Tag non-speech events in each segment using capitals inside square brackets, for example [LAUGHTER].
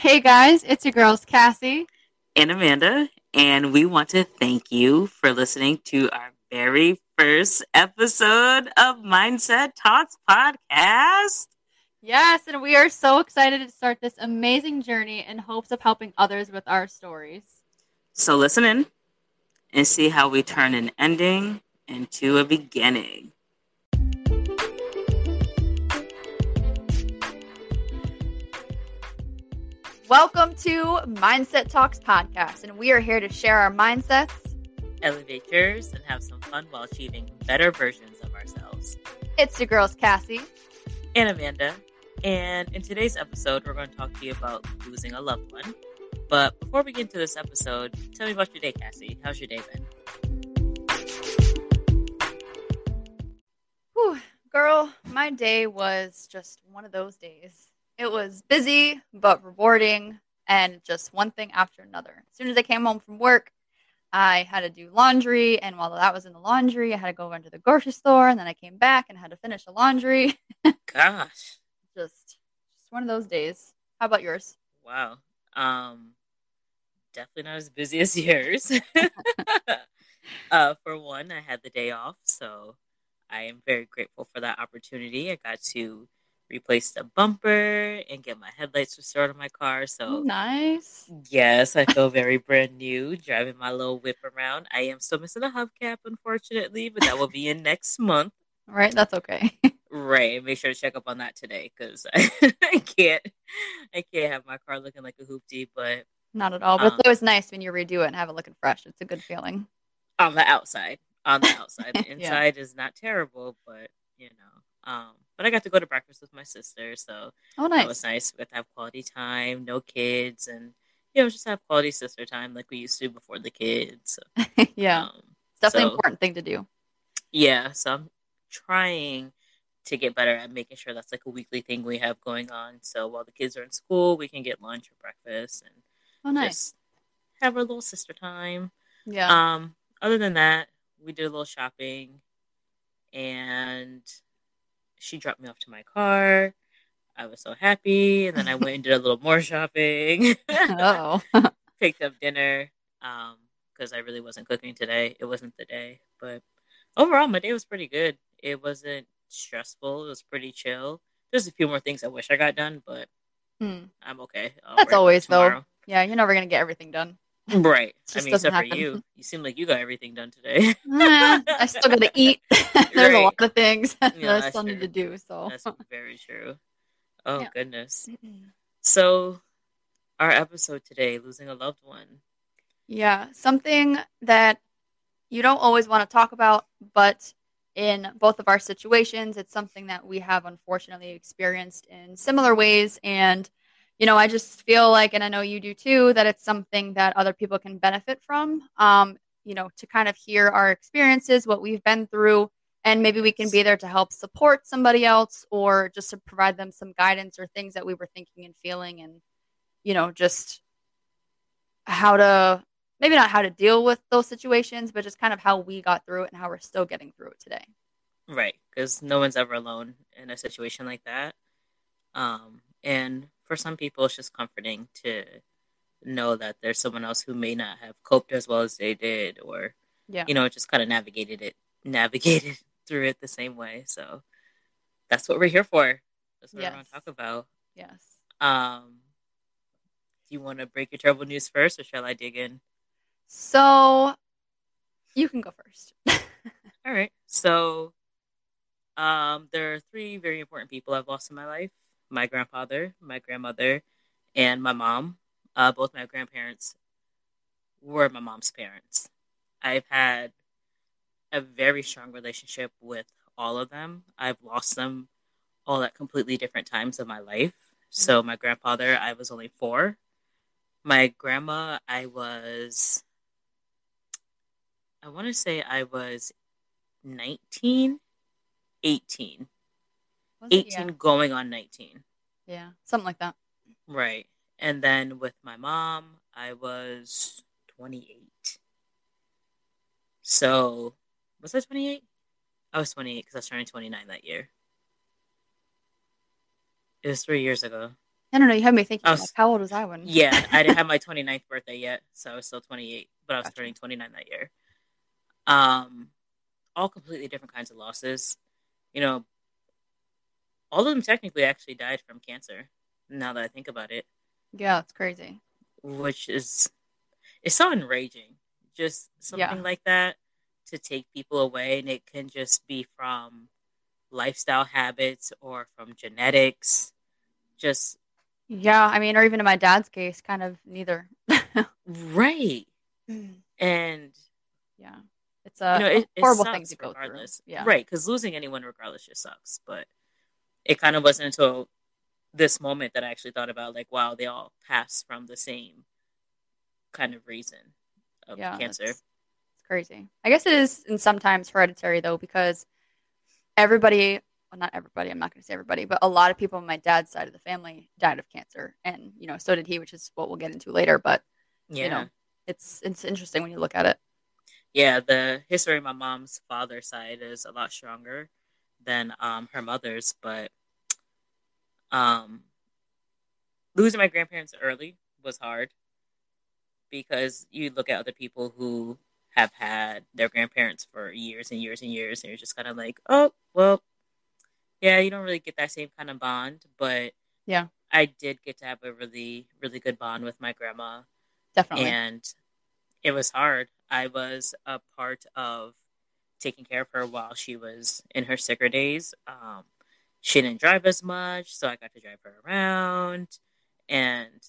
Hey guys, it's your girls Cassie and Amanda, and we want to thank you for listening to our very first episode of Mindset Talks podcast. Yes, and we are so excited to start this amazing journey in hopes of helping others with our stories. So listen in and see how we turn an ending into a beginning. Welcome to Mindset Talks podcast, and we are here to share our mindsets, elevate yours, and have some fun while achieving better versions of ourselves. It's your girls, Cassie and Amanda. And in today's episode, we're going to talk to you about losing a loved one. But before we get into this episode, tell me about your day, Cassie. How's your day been? Whew, girl, my day was just one of those days. It was busy but rewarding and just one thing after another. As soon as I came home from work, I had to do laundry, and while that was in the laundry, I had to go run to the grocery store, and then I came back and had to finish the laundry. [LAUGHS] Gosh, just just one of those days. How about yours? Wow, um, definitely not as busy as yours. [LAUGHS] uh, for one, I had the day off, so I am very grateful for that opportunity. I got to replace the bumper and get my headlights restored on my car. So oh, nice. Yes, I feel very brand new driving my little whip around. I am still missing a hubcap, unfortunately, but that will be in next month. Right, that's okay. right, make sure to check up on that today because I, [LAUGHS] I, can't, I can't have my car looking like a hoopty. But not at all. But um, it's always nice when you redo it and have it looking fresh. It's a good feeling. On the outside, on the outside, the [LAUGHS] inside yeah. is not terrible, but you know. Um, but I got to go to breakfast with my sister, so oh, nice. that was nice. We got to have quality time, no kids, and you know, just have quality sister time like we used to before the kids. So, [LAUGHS] yeah, um, it's definitely so, an important thing to do. Yeah, so I'm trying to get better at making sure that's like a weekly thing we have going on. So while the kids are in school, we can get lunch or breakfast and oh, nice. have our little sister time. Yeah. Um. Other than that, we did a little shopping, and she dropped me off to my car. I was so happy, and then I went and did a little more shopping. [LAUGHS] oh, picked up dinner um because I really wasn't cooking today. It wasn't the day, but overall, my day was pretty good. It wasn't stressful. It was pretty chill. There's a few more things I wish I got done, but hmm. I'm okay. I'll That's always though. Yeah, you're never gonna get everything done. Right. I mean, except happen. for you. You seem like you got everything done today. [LAUGHS] I still got to eat. [LAUGHS] There's right. a lot of things yeah, [LAUGHS] that I still true. need to do. So that's very true. Oh yeah. goodness. So, our episode today, losing a loved one. Yeah, something that you don't always want to talk about, but in both of our situations, it's something that we have unfortunately experienced in similar ways, and you know, I just feel like, and I know you do too, that it's something that other people can benefit from. Um, you know, to kind of hear our experiences, what we've been through, and maybe we can be there to help support somebody else or just to provide them some guidance or things that we were thinking and feeling, and you know, just how to maybe not how to deal with those situations, but just kind of how we got through it and how we're still getting through it today. Right, because no one's ever alone in a situation like that. Um, and for some people, it's just comforting to know that there's someone else who may not have coped as well as they did, or yeah, you know, just kind of navigated it, navigated [LAUGHS] through it the same way. So that's what we're here for. That's what yes. we're going to talk about. Yes. Um, do you want to break your terrible news first, or shall I dig in? So, you can go first. [LAUGHS] All right. So, um, there are three very important people I've lost in my life my grandfather, my grandmother, and my mom. Uh, both my grandparents were my mom's parents. I've had a very strong relationship with all of them. I've lost them all at completely different times of my life. So, my grandfather, I was only four. My grandma, I was, I want to say I was 19, 18. 18 yeah. going on 19. Yeah, something like that. Right. And then with my mom, I was 28. So, was I 28? I was 28 because I was turning 29 that year. It was three years ago. I don't know. You had me thinking. Was- like, how old was I when? Yeah, I didn't have my [LAUGHS] 29th birthday yet, so I was still 28, but I was Gotcha. turning 29 that year. Um, all completely different kinds of losses. You know, all of them technically actually died from cancer. Now that I think about it, yeah, it's crazy. which is it's so enraging. Just something Yeah. like that to take people away, and it can just be from lifestyle habits or from genetics. Just Yeah, I mean, or even in my dad's case, kind of neither. right, [LAUGHS] and yeah, it's a you know, it, it horrible thing sucks to go regardless. through. Yeah, Right, because losing anyone regardless just sucks. But it kind of wasn't until this moment that I actually thought about, like, wow, they all passed from the same kind of reason of yeah, cancer. It's, crazy. I guess it is, and sometimes hereditary though, because everybody, well, not everybody. I'm not going to say everybody, but a lot of people on my dad's side of the family died of cancer, and you know, so did he, which is what we'll get into later. But Yeah. you know, it's it's interesting when you look at it. yeah, the history of my mom's father's side is a lot stronger than um, her mother's, but um, losing my grandparents early was hard because you look at other people who have had their grandparents for years and years and years, and you're just kind of like, oh, well, yeah, you don't really get that same kind of bond, but Yeah. I did get to have a really, really good bond with my grandma Definitely. and it was hard. I was a part of taking care of her while she was in her sicker days. Um, she didn't drive as much, so I got to drive her around, and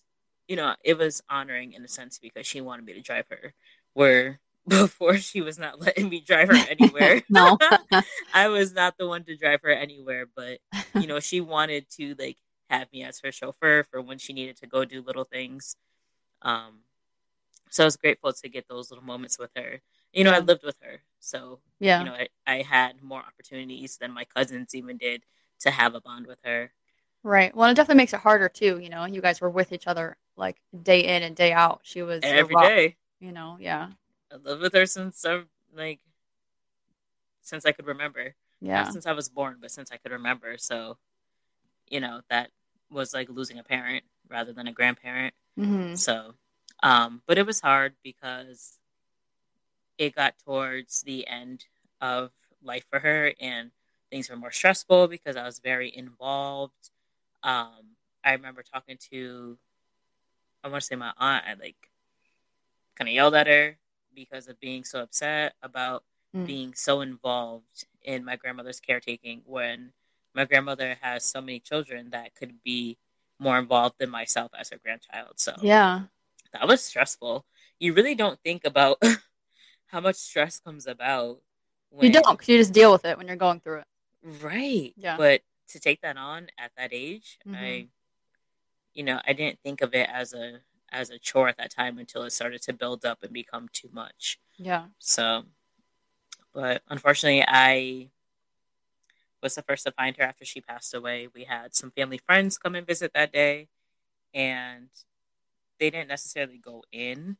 you know, it was honoring in a sense because she wanted me to drive her. Where [LAUGHS] before she was not letting me drive her [LAUGHS] anywhere. [LAUGHS] no. I was not the one to drive her anywhere, but you know, she wanted to like have me as her chauffeur for when she needed to go do little things. Um, so I was grateful to get those little moments with her. You know, I lived with her, so yeah. you know, I, I had more opportunities than my cousins even did to have a bond with her. Right. Well, it definitely makes it harder too. You know, you guys were with each other like day in and day out. She was Every rock, day, You know, yeah, I lived with her since I like since I could remember. yeah, Not since I was born, but since I could remember. So, you know, that was like losing a parent rather than a grandparent. hmm So, um, but it was hard because it got towards the end of life for her and things were more stressful because I was very involved. Um, I remember talking to, I want to say my aunt, I like kind of yelled at her because of being so upset about Mm. being so involved in my grandmother's caretaking when my grandmother has so many children that could be more involved than myself as her grandchild. So yeah, that was stressful. You really don't think about [LAUGHS] how much stress comes about you don't. 'cause you just deal with it when you're going through it. Right. Yeah. But to take that on at that age, I Mhm. you know, I didn't think of it as a as a chore at that time until it started to build up and become too much. Yeah, So but unfortunately I was the first to find her after she passed away. We had some family friends come and visit that day and they didn't necessarily go in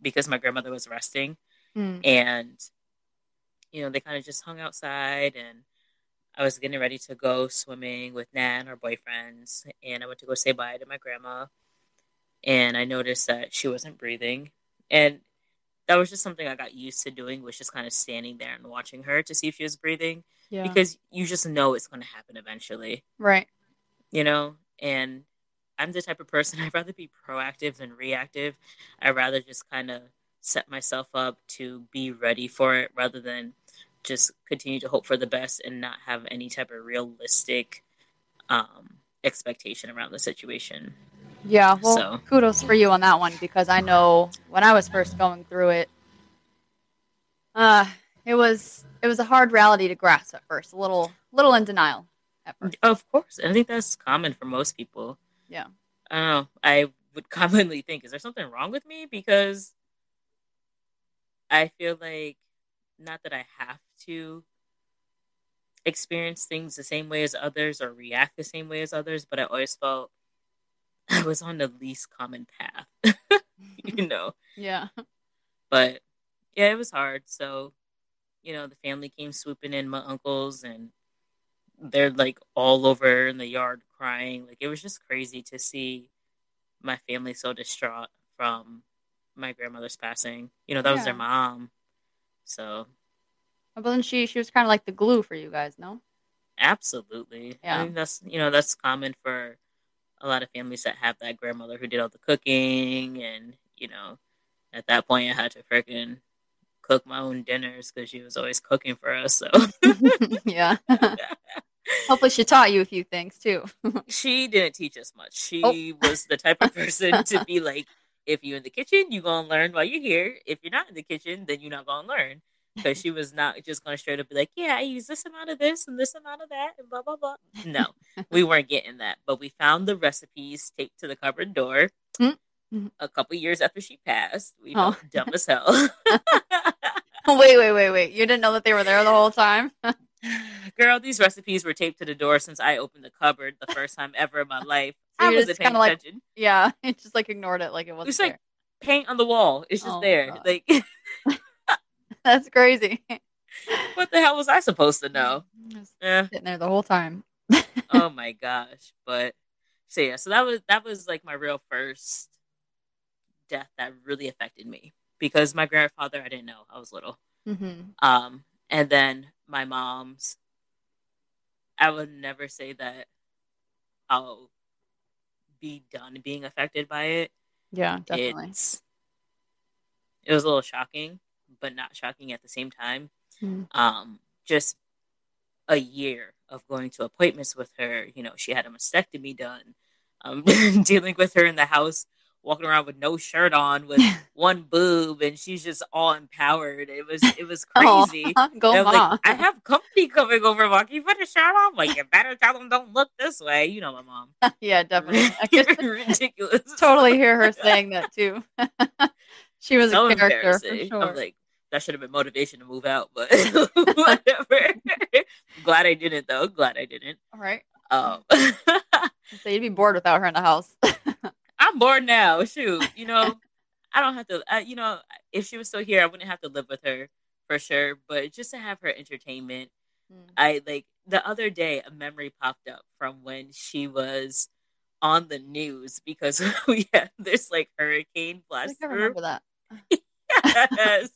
because my grandmother was resting Mm. and you know they kind of just hung outside and i was getting ready to go swimming with nan our boyfriends and i went to go say bye to my grandma. And i noticed that she wasn't breathing. And that was just something i got used to doing was just kind of standing there and watching her to see if she was breathing. Yeah, because you just know it's going to happen eventually. Right. you know? And i'm the type of person [LAUGHS] i'd rather be proactive than reactive. I'd rather just kind of set myself up to be ready for it rather than just continue to hope for the best and not have any type of realistic um, expectation around the situation Yeah, well, So- kudos for you on that one because I know when I was first going through it, uh, it was it was a hard reality to grasp at first. A little little in denial at first. of course i think that's common for most people Yeah. i don't know i would [LAUGHS] commonly think is there something wrong with me because i feel like not that i have to experience things the same way as others or react the same way as others but i always felt [LAUGHS] i was on the least common path [LAUGHS] you know Yeah. but yeah it was hard so you know the family came swooping in my uncles and they're like all over in the yard crying. Like it was just crazy to see my family so distraught from my grandmother's passing. You know, that was their mom. So But then she she was kind of like the glue for you guys, no? absolutely. Yeah. I think that's you know, that's common for a lot of families that have that grandmother who did all the cooking and, you know, at that point I had to freaking cook my own dinners because she was always cooking for us. So [LAUGHS] yeah. [LAUGHS] Hopefully she taught you a few things too. she didn't teach us much. She Oh. was the type of person to be like, if you're in the kitchen, you're gonna learn while you're here. If you're not in the kitchen, then you're not gonna learn. Because she was not just gonna straight up be like, Yeah, I use this amount of this and this amount of that and blah blah blah. No, [LAUGHS] we weren't getting that. But we found the recipes taped to the cupboard door Mm-hmm. a couple years after she passed. We Oh. felt dumb as hell. [LAUGHS] wait, wait, wait, wait. You didn't know that they were there the whole time? [LAUGHS] Girl, these recipes were taped to the door since I opened the cupboard the first time ever in my life. I just paying kinda like- yeah. [LAUGHS] It just like ignored it like it wasn't It's like paint on the wall. It's just Oh, there. God. Like, [LAUGHS] [LAUGHS] That's crazy. what the hell was I supposed to know? Just Eh, sitting there the whole time. oh my gosh. But so yeah, so that was that was like my real first death that really affected me because my grandfather I didn't know. I was little. hmm Um, and then my mom's. I would never say that I'll be done being affected by it. Yeah, definitely. It's it was a little shocking, but not shocking at the same time. Mm. Um, just a year of going to appointments with her. You know, she had a mastectomy done. Um, [LAUGHS] dealing with her in the house, walking around with no shirt on, with [LAUGHS] one boob, and she's just all empowered. It was it was [LAUGHS] crazy. Aw, [LAUGHS] Go And mom. like, I have company coming over. Like, you put a shirt on. Like, you better tell them don't look this way. You know my mom. yeah, definitely. I Ridiculous. totally hear her saying that too. she was so a character for sure. I'm like, that should have been motivation to move out, but whatever. Glad I didn't though. Glad I didn't. All right. Um, So you'd be bored without her in the house. I'm bored now. Shoot, you know, [LAUGHS] I don't have to. I, you know, if she was still here, I wouldn't have to live with her for sure. But just to have her entertainment, Mm. I like the other day a memory popped up from when she was on the news because [LAUGHS] we had this like hurricane blast I remember that. [LAUGHS] yes.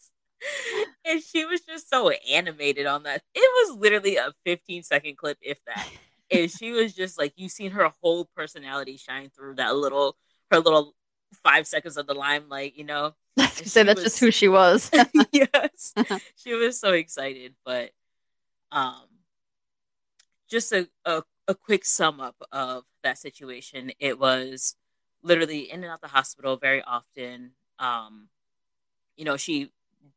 and she was just so animated on that. It was literally a 15 second clip, if that. And she was just like you seen her whole personality shine through that little her little five seconds of the limelight, you know. so [LAUGHS] that's was- just who she was. [LAUGHS] [LAUGHS] yes. she was so excited, but um just a, a a quick sum up of that situation. It was literally in and out of the hospital very often. Um, you know, she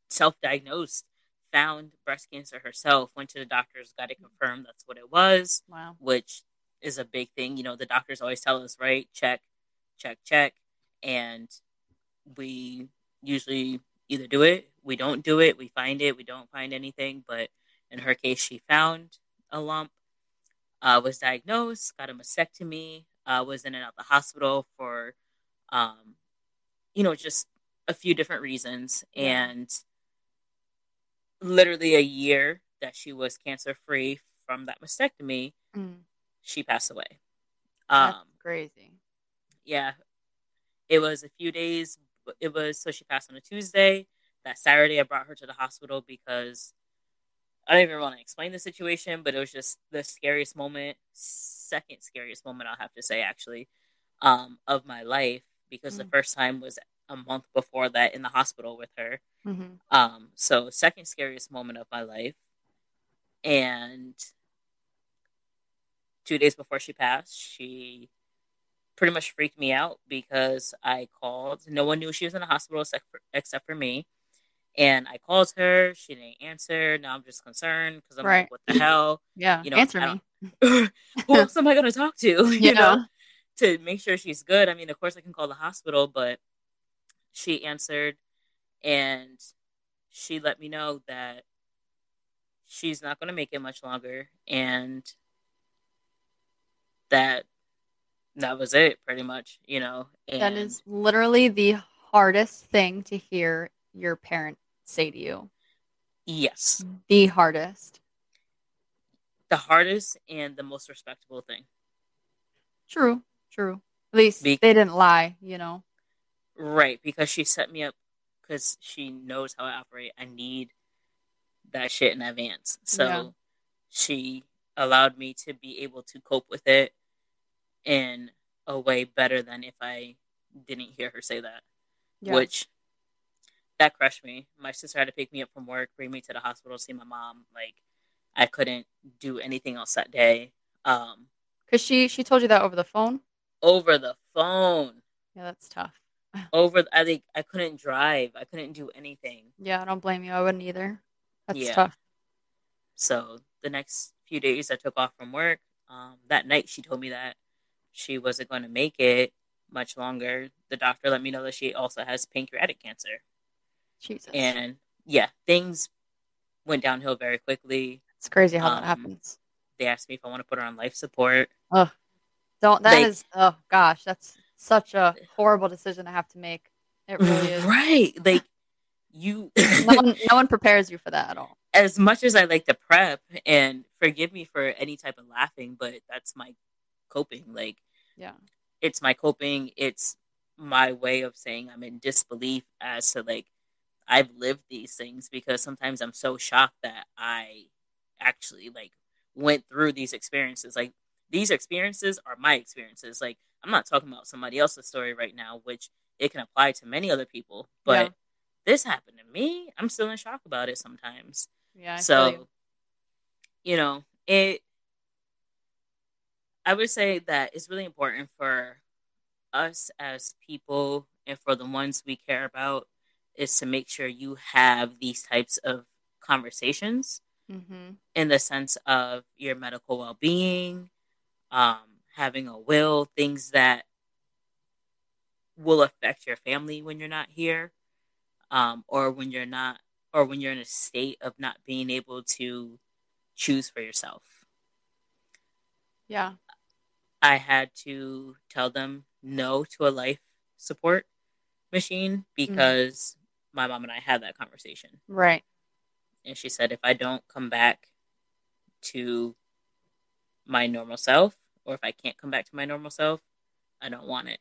self-diagnosed, found breast cancer herself, went to the doctors, got it confirmed that's what it was, wow. which is a big thing. You know, the doctors always tell us, right? Check, check, check. And we usually either do it, we don't do it, we find it, we don't find anything. But in her case, she found a lump, uh, was diagnosed, got a mastectomy, uh, was in and out the hospital for, um, you know, just a few different reasons. And literally a year that she was cancer free from that mastectomy, Mm, she passed away. Um, crazy. Yeah, it was a few days. It was so she passed on a Tuesday. That Saturday, I brought her to the hospital because I don't even want to explain the situation, but it was just the scariest moment, second scariest moment I'll have to say actually, um, of my life because the Mm. first time was a month before that in the hospital with her. hmm Um, so second scariest moment of my life. And two days before she passed, she pretty much freaked me out because I called. No one knew she was in the hospital except for, except for me. And I called her. She didn't answer. Now I'm just concerned because I'm Right. like, what the hell? [CLEARS THROAT] Yeah. You know, Answer me. [LAUGHS] Who else am I going to talk to? [LAUGHS] You Yeah. know, to make sure she's good. I mean, of course, I can call the hospital, but she answered and she let me know that she's not going to make it much longer and that that was it pretty much you know and That is literally the hardest thing to hear your parent say to you. yes The hardest. the hardest and the most respectable thing. True, true. At least Be- they didn't lie, you know. Right, because she set me up because she knows how I operate. I need that shit in advance. So Yeah. she allowed me to be able to cope with it in a way better than if I didn't hear her say that. Yeah. Which that crushed me. My sister had to pick me up from work, bring me to the hospital, see my mom. Like I couldn't do anything else that day. Um, Cause she she told you that over the phone. over the phone. Yeah, that's tough. [LAUGHS] Over I think I couldn't drive. I couldn't do anything. Yeah, I don't blame you. I wouldn't either. That's Yeah. tough. So the next few days I took off from work. Um, that night she told me that she wasn't going to make it much longer. The doctor let me know that she also has pancreatic cancer. Jesus. And yeah, things went downhill very quickly. it's crazy how um, that happens. They asked me if I want to put her on life support. Oh, don't that like- is oh gosh, that's such a horrible decision to have to make. It really is. [LAUGHS] Right. Like you no, one, no one prepares you for that at all. as much as I like to prep and forgive me for any type of laughing, but that's my coping. Like Yeah. it's my coping. It's my way of saying I'm in disbelief as to like I've lived these things because sometimes I'm so shocked that I actually like went through these experiences. Like these experiences are my experiences. Like I'm not talking about somebody else's story right now, which it can apply to many other people, but Yeah. this happened to me. I'm still in shock about it sometimes Yeah. I so you. you. know it i would say that it's really important for us as people and for the ones we care about is to make sure you have these types of conversations Mhm. in the sense of your medical well-being um, having a will things that will affect your family when you're not here um, or when you're not or when you're in a state of not being able to choose for yourself Yeah. I had to tell them no to a life support machine because my mom and i had that conversation Right. and she said if i don't come back to my normal self or if i can't come back to my normal self i don't want it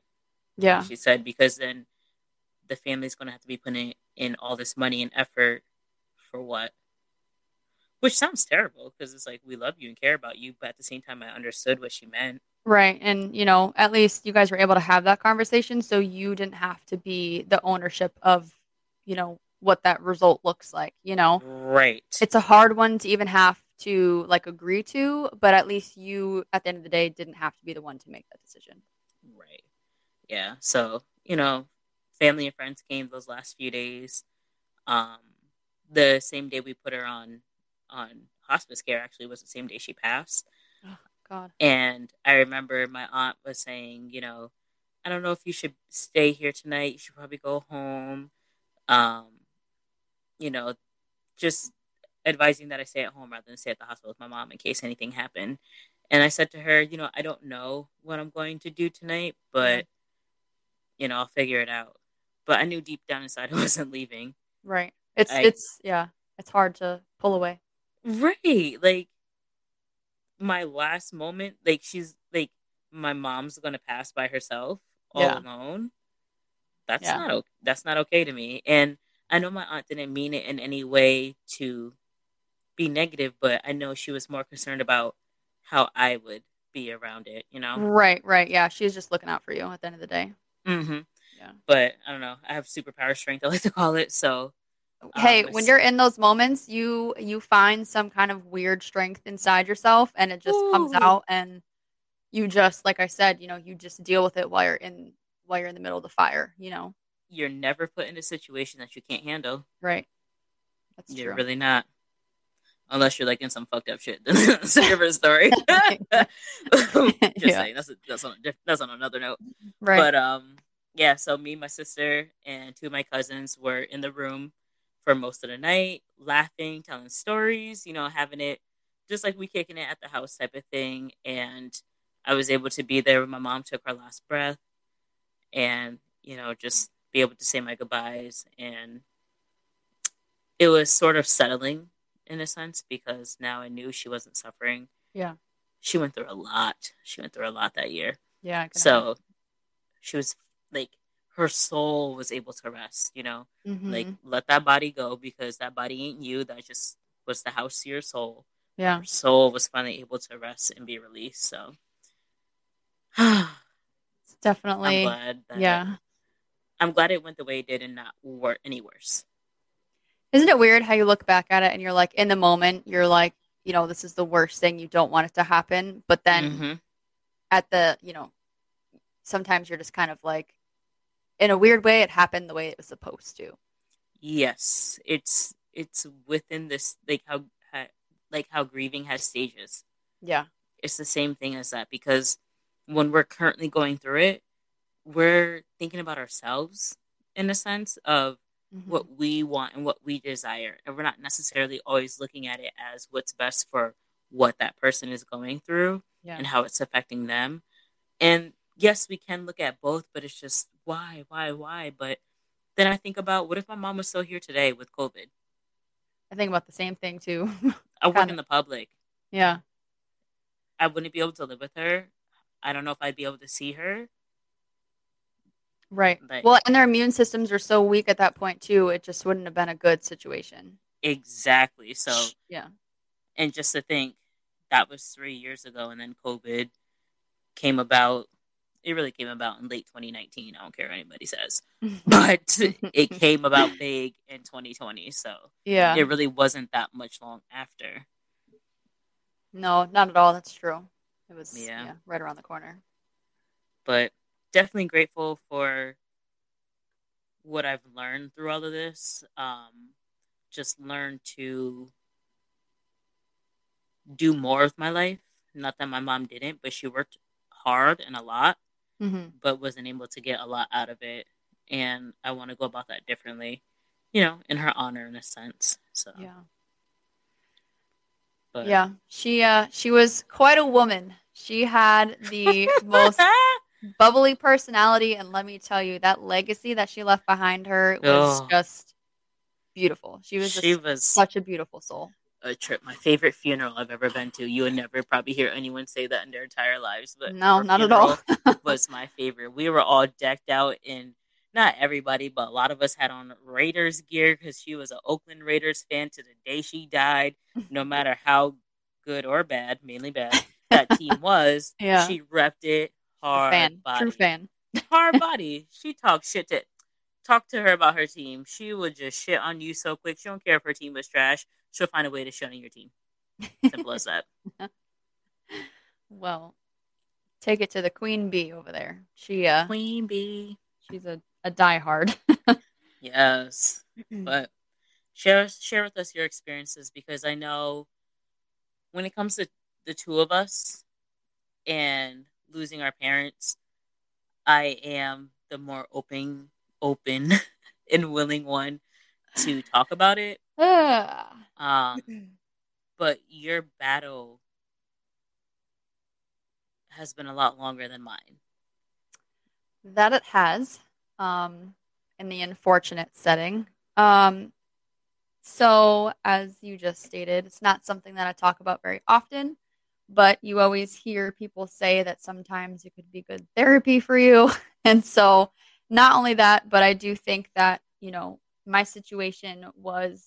Yeah. she said because then the family's going to have to be putting in all this money and effort for what which sounds terrible because it's like we love you and care about you but at the same time i understood what she meant Right. And, you know, at least you guys were able to have that conversation so you didn't have to be the ownership of, you know, what that result looks like, you know? right It's a hard one to even have to like agree to, but at least you at the end of the day didn't have to be the one to make that decision. Right. Yeah. So, you know, family and friends came those last few days. Um, the same day we put her on on hospice care actually was the same day she passed. God. And I remember my aunt was saying, you know, I don't know if you should stay here tonight. You should probably go home. Um, you know, just advising that I stay at home rather than stay at the hospital with my mom in case anything happened. And I said to her, you know, I don't know what I'm going to do tonight, but you know, I'll figure it out. But I knew deep down inside [LAUGHS] I wasn't leaving. Right. It's I- it's yeah, it's hard to pull away. Right. Like my last moment, like she's like my mom's gonna pass by herself all Yeah. alone. That's Yeah. not o- that's not okay to me. And I know my aunt didn't mean it in any way to be negative, but I know she was more concerned about how I would be around it, you know? Right, right. Yeah, she's just looking out for you at the end of the day. Mm-hmm. Yeah. But I don't know. I have superpower strength, [LAUGHS] I like to call it. So hey, Um, when you're in those moments, you you find some kind of weird strength inside yourself and it just comes out and you just like I said, you know, you just deal with it while you're in while you're in the middle of the fire, you know. you're never put in a situation that you can't handle. Right. That's You're true. really not. Unless you're like in some fucked up shit. [LAUGHS] That's a different story. [LAUGHS] [LAUGHS] Just Yeah. saying. That's a, that's on a diff- that's on another note. right. But um, yeah. So me, my sister, and two of my cousins were in the room for most of the night, laughing, telling stories. You know, having it just like we kicking it at the house type of thing. And I was able to be there when my mom took her last breath, and you know, just be able to say my goodbyes. And it was sort of settling in a sense because now I knew she wasn't suffering Yeah. She went through a lot. She went through a lot that year. Yeah. So she was like her soul was able to rest, you know? mm-hmm. Like let that body go because that body ain't you. That just was the house to your soul. yeah. Her soul was finally able to rest and be released. So I'm [SIGHS] It's definitely glad that yeah. I'm glad it went the way it did and not wor- any worse. Isn't it weird how you look back at it and you're like in the moment you're like, you know, this is the worst thing. You don't want it to happen, but then Mhm. at the, you know, sometimes you're just kind of like in a weird way it happened the way it was supposed to. Yes, it's it's within this like how, how like how grieving has stages. Yeah. It's the same thing as that because when we're currently going through it, we're thinking about ourselves in a sense of Mhm. what we want and what we desire, and we're not necessarily always looking at it as what's best for what that person is going through yeah. and how it's affecting them. And yes, we can look at both, but it's just why, why, why? But then I think about what if my mom was still here today with COVID? I think about the same thing too. [LAUGHS] I work in the public. yeah. I wouldn't be able to live with her. I don't know if I'd be able to see her. Right. Like- well, and their immune systems are so weak at that point too. It just wouldn't have been a good situation. Exactly. So, yeah. and just to think that was three years ago, and then COVID came about. It really came about in late 2019. I don't care what anybody says, [LAUGHS] but it came about big in 2020. So yeah. it really wasn't that much long after. No, not at all. That's true. It was Yeah. yeah, right around the corner. but definitely grateful for what I've learned through all of this. Um, just learn to do more with my life. Not that my mom didn't, but she worked hard and a lot, Mm-hmm. but wasn't able to get a lot out of it. And I want to go about that differently, you know, in her honor, in a sense. So, Yeah. but Yeah. She uh she was quite a woman. She had the [LAUGHS] most bubbly personality and let me tell you that legacy that she left behind her was Ugh. just beautiful. She was she just was such a beautiful soul. A trip. My favorite funeral I've ever been to. You would never probably hear anyone say that in their entire lives, but No, not at all. [LAUGHS] was my favorite. We were all decked out in not everybody, but a lot of us had on Raiders gear because she was an Oakland Raiders fan to the day she died. No [LAUGHS] matter how good or bad, mainly bad, that team [LAUGHS] was, Yeah. she repped it hard. fan. body. True fan. Hard body. She talked shit to talk to her about her team. She would just shit on you so quick. She don't care if her team was trash. She'll find a way to shit on your team. Simple as that. [LAUGHS] Well, take it to the queen bee over there. She uh Queen bee. she's a, a diehard. [LAUGHS] Yes. [CLEARS THROAT] But share share with us your experiences because I know when it comes to the two of us and losing our parents, I am the more open open [LAUGHS] and willing one to talk about it. [SIGHS] Um [LAUGHS] but your battle has been a lot longer than mine. that it has um in the unfortunate setting um so as you just stated it's not something that i talk about very often but you always hear people say that sometimes it could be good therapy for you [LAUGHS] and so not only that but i do think that you know my situation was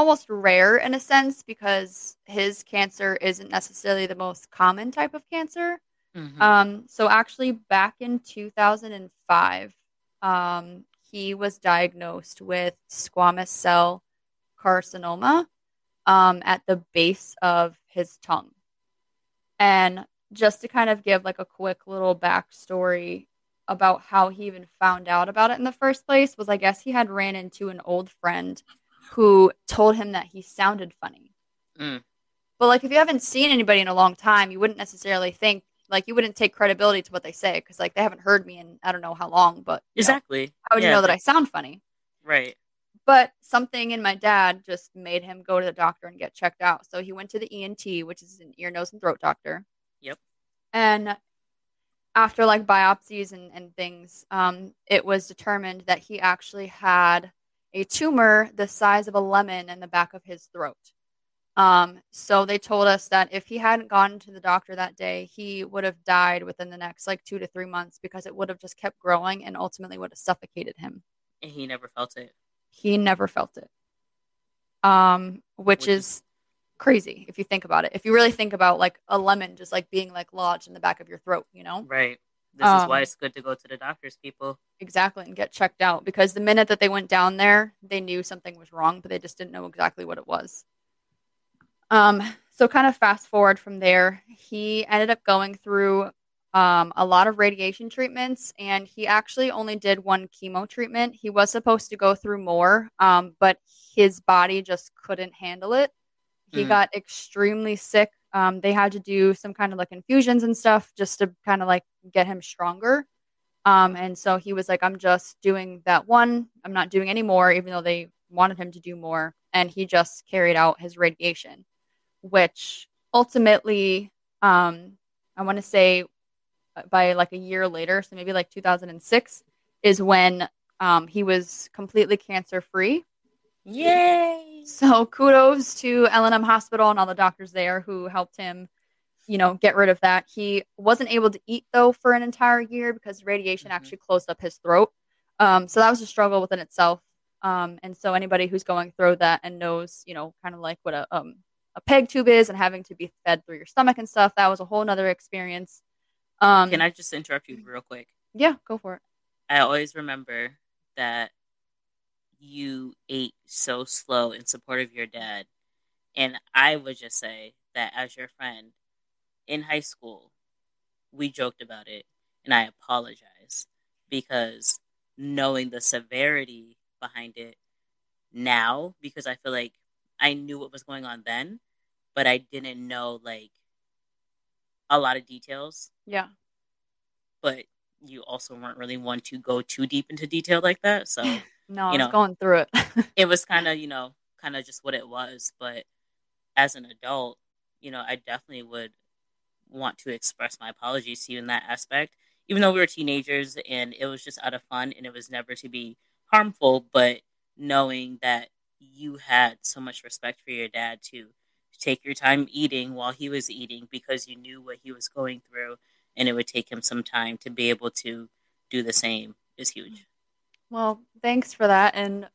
almost rare in a sense because his cancer isn't necessarily the most common type of cancer Mhm. um, so actually, back in 2005, um, he was diagnosed with squamous cell carcinoma um, at the base of his tongue. And just to kind of give like a quick little backstory about how he even found out about it in the first place was I guess he had ran into an old friend who told him that he sounded funny. Mm. But like if you haven't seen anybody in a long time, you wouldn't necessarily think like you wouldn't take credibility to what they say because like they haven't heard me in I don't know how long, but you know, exactly. how would you know that I sound funny? Right. But something in my dad just made him go to the doctor and get checked out. So he went to the ENT, which is an ear, nose, and throat doctor. Yep. And after like biopsies and, and things, um, it was determined that he actually had a tumor the size of a lemon in the back of his throat. Um, so they told us that if he hadn't gone to the doctor that day, he would have died within the next like two to three months because it would have just kept growing and ultimately would have suffocated him. And he never felt it. He never felt it. Um, which, Which is is- crazy if you think about it. If you really think about like a lemon just like being like lodged in the back of your throat, you know? Right. This is why Um, it's good to go to the doctors, people. Exactly, and get checked out because the minute that they went down there, they knew something was wrong, but they just didn't know exactly what it was. Um, so kind of fast forward from there, he ended up going through um, a lot of radiation treatments, and he actually only did one chemo treatment. He was supposed to go through more, um, but his body just couldn't handle it. He Mm. got extremely sick. Um, they had to do some kind of like infusions and stuff just to kind of like get him stronger. Um, and so he was like, I'm just doing that one. I'm not doing any more, even though they wanted him to do more. And he just carried out his radiation, which ultimately, um, I want to say uh, by like a year later, so maybe like 2006, is when um, he was completely cancer free. Yay! So kudos to L&M Hospital and all the doctors there who helped him, you know, get rid of that. He wasn't able to eat though for an entire year because radiation Mhm. actually closed up his throat. Um, so that was a struggle within itself. Um, and so anybody who's going through that and knows, you know, kind of like what a um, a peg tube is and having to be fed through your stomach and stuff, that was a whole nother experience. Um, Can I just interrupt you real quick? Yeah, go for it. I always remember that you ate so slow in support of your dad. And I would just say that as your friend in high school, we joked about it and I apologize because knowing the severity behind it now, because I feel like I knew what was going on then, but I didn't know like a lot of details Yeah. but you also weren't really one to go too deep into detail like that. So [LAUGHS] No, I You was know. going through it. [LAUGHS] it was kind of, you know, kind of just what it was. But as an adult, you know, I definitely would want to express my apologies to you in that aspect. Even though we were teenagers and it was just out of fun and it was never to be harmful, but knowing that you had so much respect for your dad to take your time eating while he was eating because you knew what he was going through and it would take him some time to be able to do the same is huge. Well, thanks for that and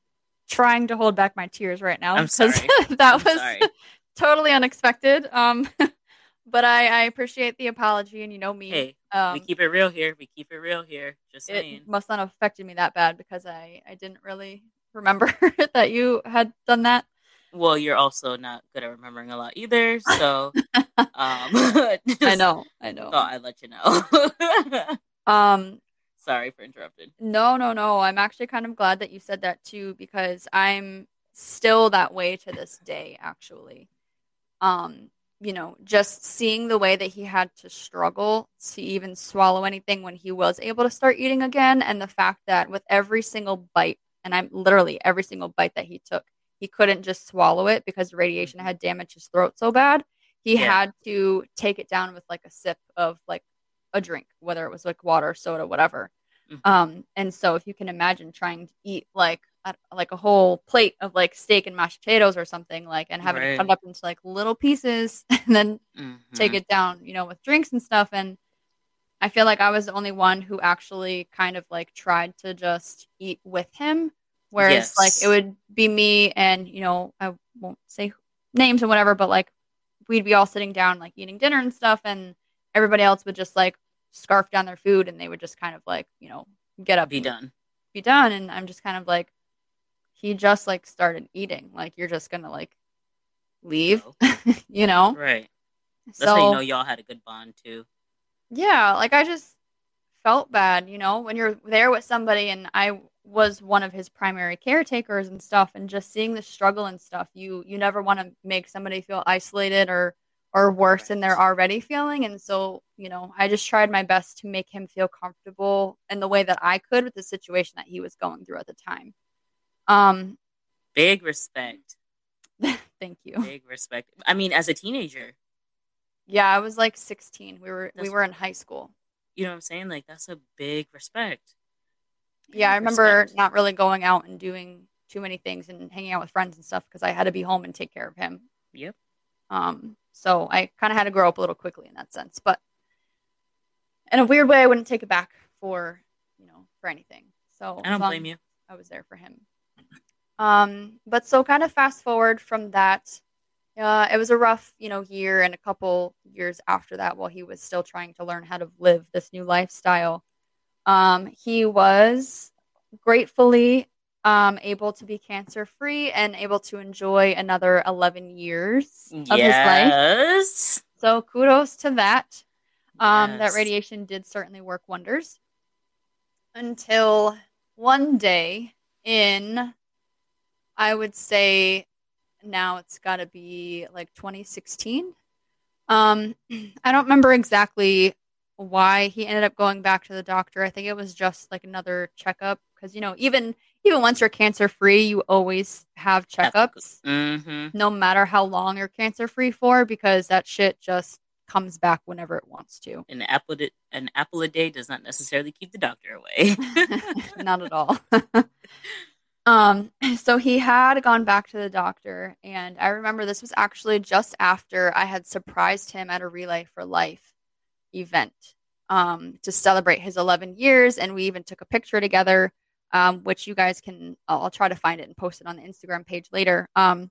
trying to hold back my tears right now I'm because [LAUGHS] that I'm was sorry. [LAUGHS] totally unexpected. Um, [LAUGHS] but I, I appreciate the apology, and you know me. Hey, um, we keep it real here. We keep it real here. Just saying. it must not have affected me that bad because I, I didn't really remember that you had done that. Well, you're also not good at remembering a lot either. So, um, I know, I know. Thought I'd let you know. Um, Sorry for interrupting. No, no, no. I'm actually kind of glad that you said that too because I'm still that way to this day actually. Um, you know, just seeing the way that he had to struggle to even swallow anything when he was able to start eating again and the fact that with every single bite and I'm literally every single bite that he took, he couldn't just swallow it because the radiation had damaged his throat so bad. He Yeah. had to take it down with like a sip of like a drink, whether it was like water, soda, whatever. Mhm. Um, and so if you can imagine trying to eat like a, like a whole plate of like steak and mashed potatoes or something like, and having it cut up into like little pieces [LAUGHS] and then Mhm. take it down, you know, with drinks and stuff. And I feel like I was the only one who actually kind of like tried to just eat with him. Whereas Yes. like it would be me and, you know, I won't say names and whatever, but like we'd be all sitting down like eating dinner and stuff and everybody else would just like scarf down their food and they would just kind of like, you know, get up Be done. be done. And I'm just kind of like, he just like started eating. Like you're just gonna like leave, [LAUGHS] you know? right. That's so how you know y'all had a good bond too. yeah, like I just felt bad, you know, when you're there with somebody and I was one of his primary caretakers and stuff and just seeing the struggle and stuff, you you never want to make somebody feel isolated or or worse than they're already feeling. And so, you know, I just tried my best to make him feel comfortable in the way that I could with the situation that he was going through at the time. Um Big respect. [LAUGHS] thank you. Big respect. I mean, as a teenager, Yeah, I was like 16. We were we were in high school. you know what I'm saying? Like that's a big respect. Yeah, I remember respect. not really going out and doing too many things and hanging out with friends and stuff because I had to be home and take care of him. Yep. Um, so I kind of had to grow up a little quickly in that sense, but in a weird way, I wouldn't take it back for you know for anything. So I don't blame you. I was there for him. Um, but so kind of fast forward from that, uh, it was a rough, you know, year and a couple years after that while he was still trying to learn how to live this new lifestyle. Um, he was gratefully um, able to be cancer free and able to enjoy another 11 years of his life. Yes. So kudos to that. Um, That radiation did certainly work wonders until one day in, I would say now it's got to be like 2016. Um, [CLEARS THROAT] I don't remember exactly why he ended up going back to the doctor. I think it was just like another checkup because you know even even once you're cancer free, you always have checkups Mm-hmm. no matter how long you're cancer free for because that shit just comes back whenever it wants to. An apple, di- an apple a day does not necessarily keep the doctor away. [LAUGHS] Not at all. [LAUGHS] um so he had gone back to the doctor and I remember this was actually just after I had surprised him at a Relay for Life event um to celebrate his 11 years and we even took a picture together um which you guys can I'll, I'll try to find it and post it on the Instagram page later. Um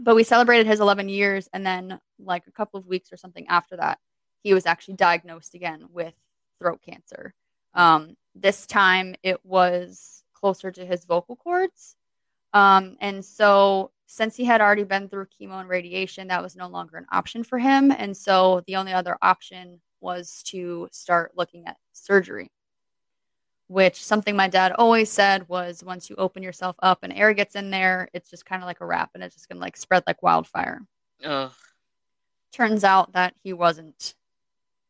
but we celebrated his 11 years and then like a couple of weeks or something after that he was actually diagnosed again with throat cancer. Um, this time it was closer to his vocal cords. Um, and so since he had already been through chemo and radiation that was no longer an option for him. And so the only other option was to start looking at surgery which something my dad always said was once you open yourself up and air gets in there, it's just kind of like a wrap and it's just going to like spread like wildfire. Ugh. Turns out that he wasn't,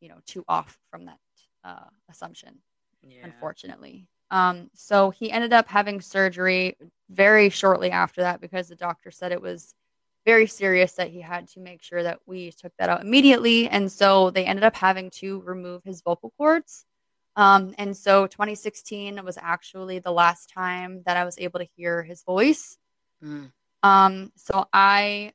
you know, too off from that uh, assumption, Yeah. unfortunately. Um, so he ended up having surgery very shortly after that because the doctor said it was very serious that he had to make sure that we took that out immediately. And so they ended up having to remove his vocal cords. Um, and so 2016 was actually the last time that I was able to hear his voice. Mm. Um, so I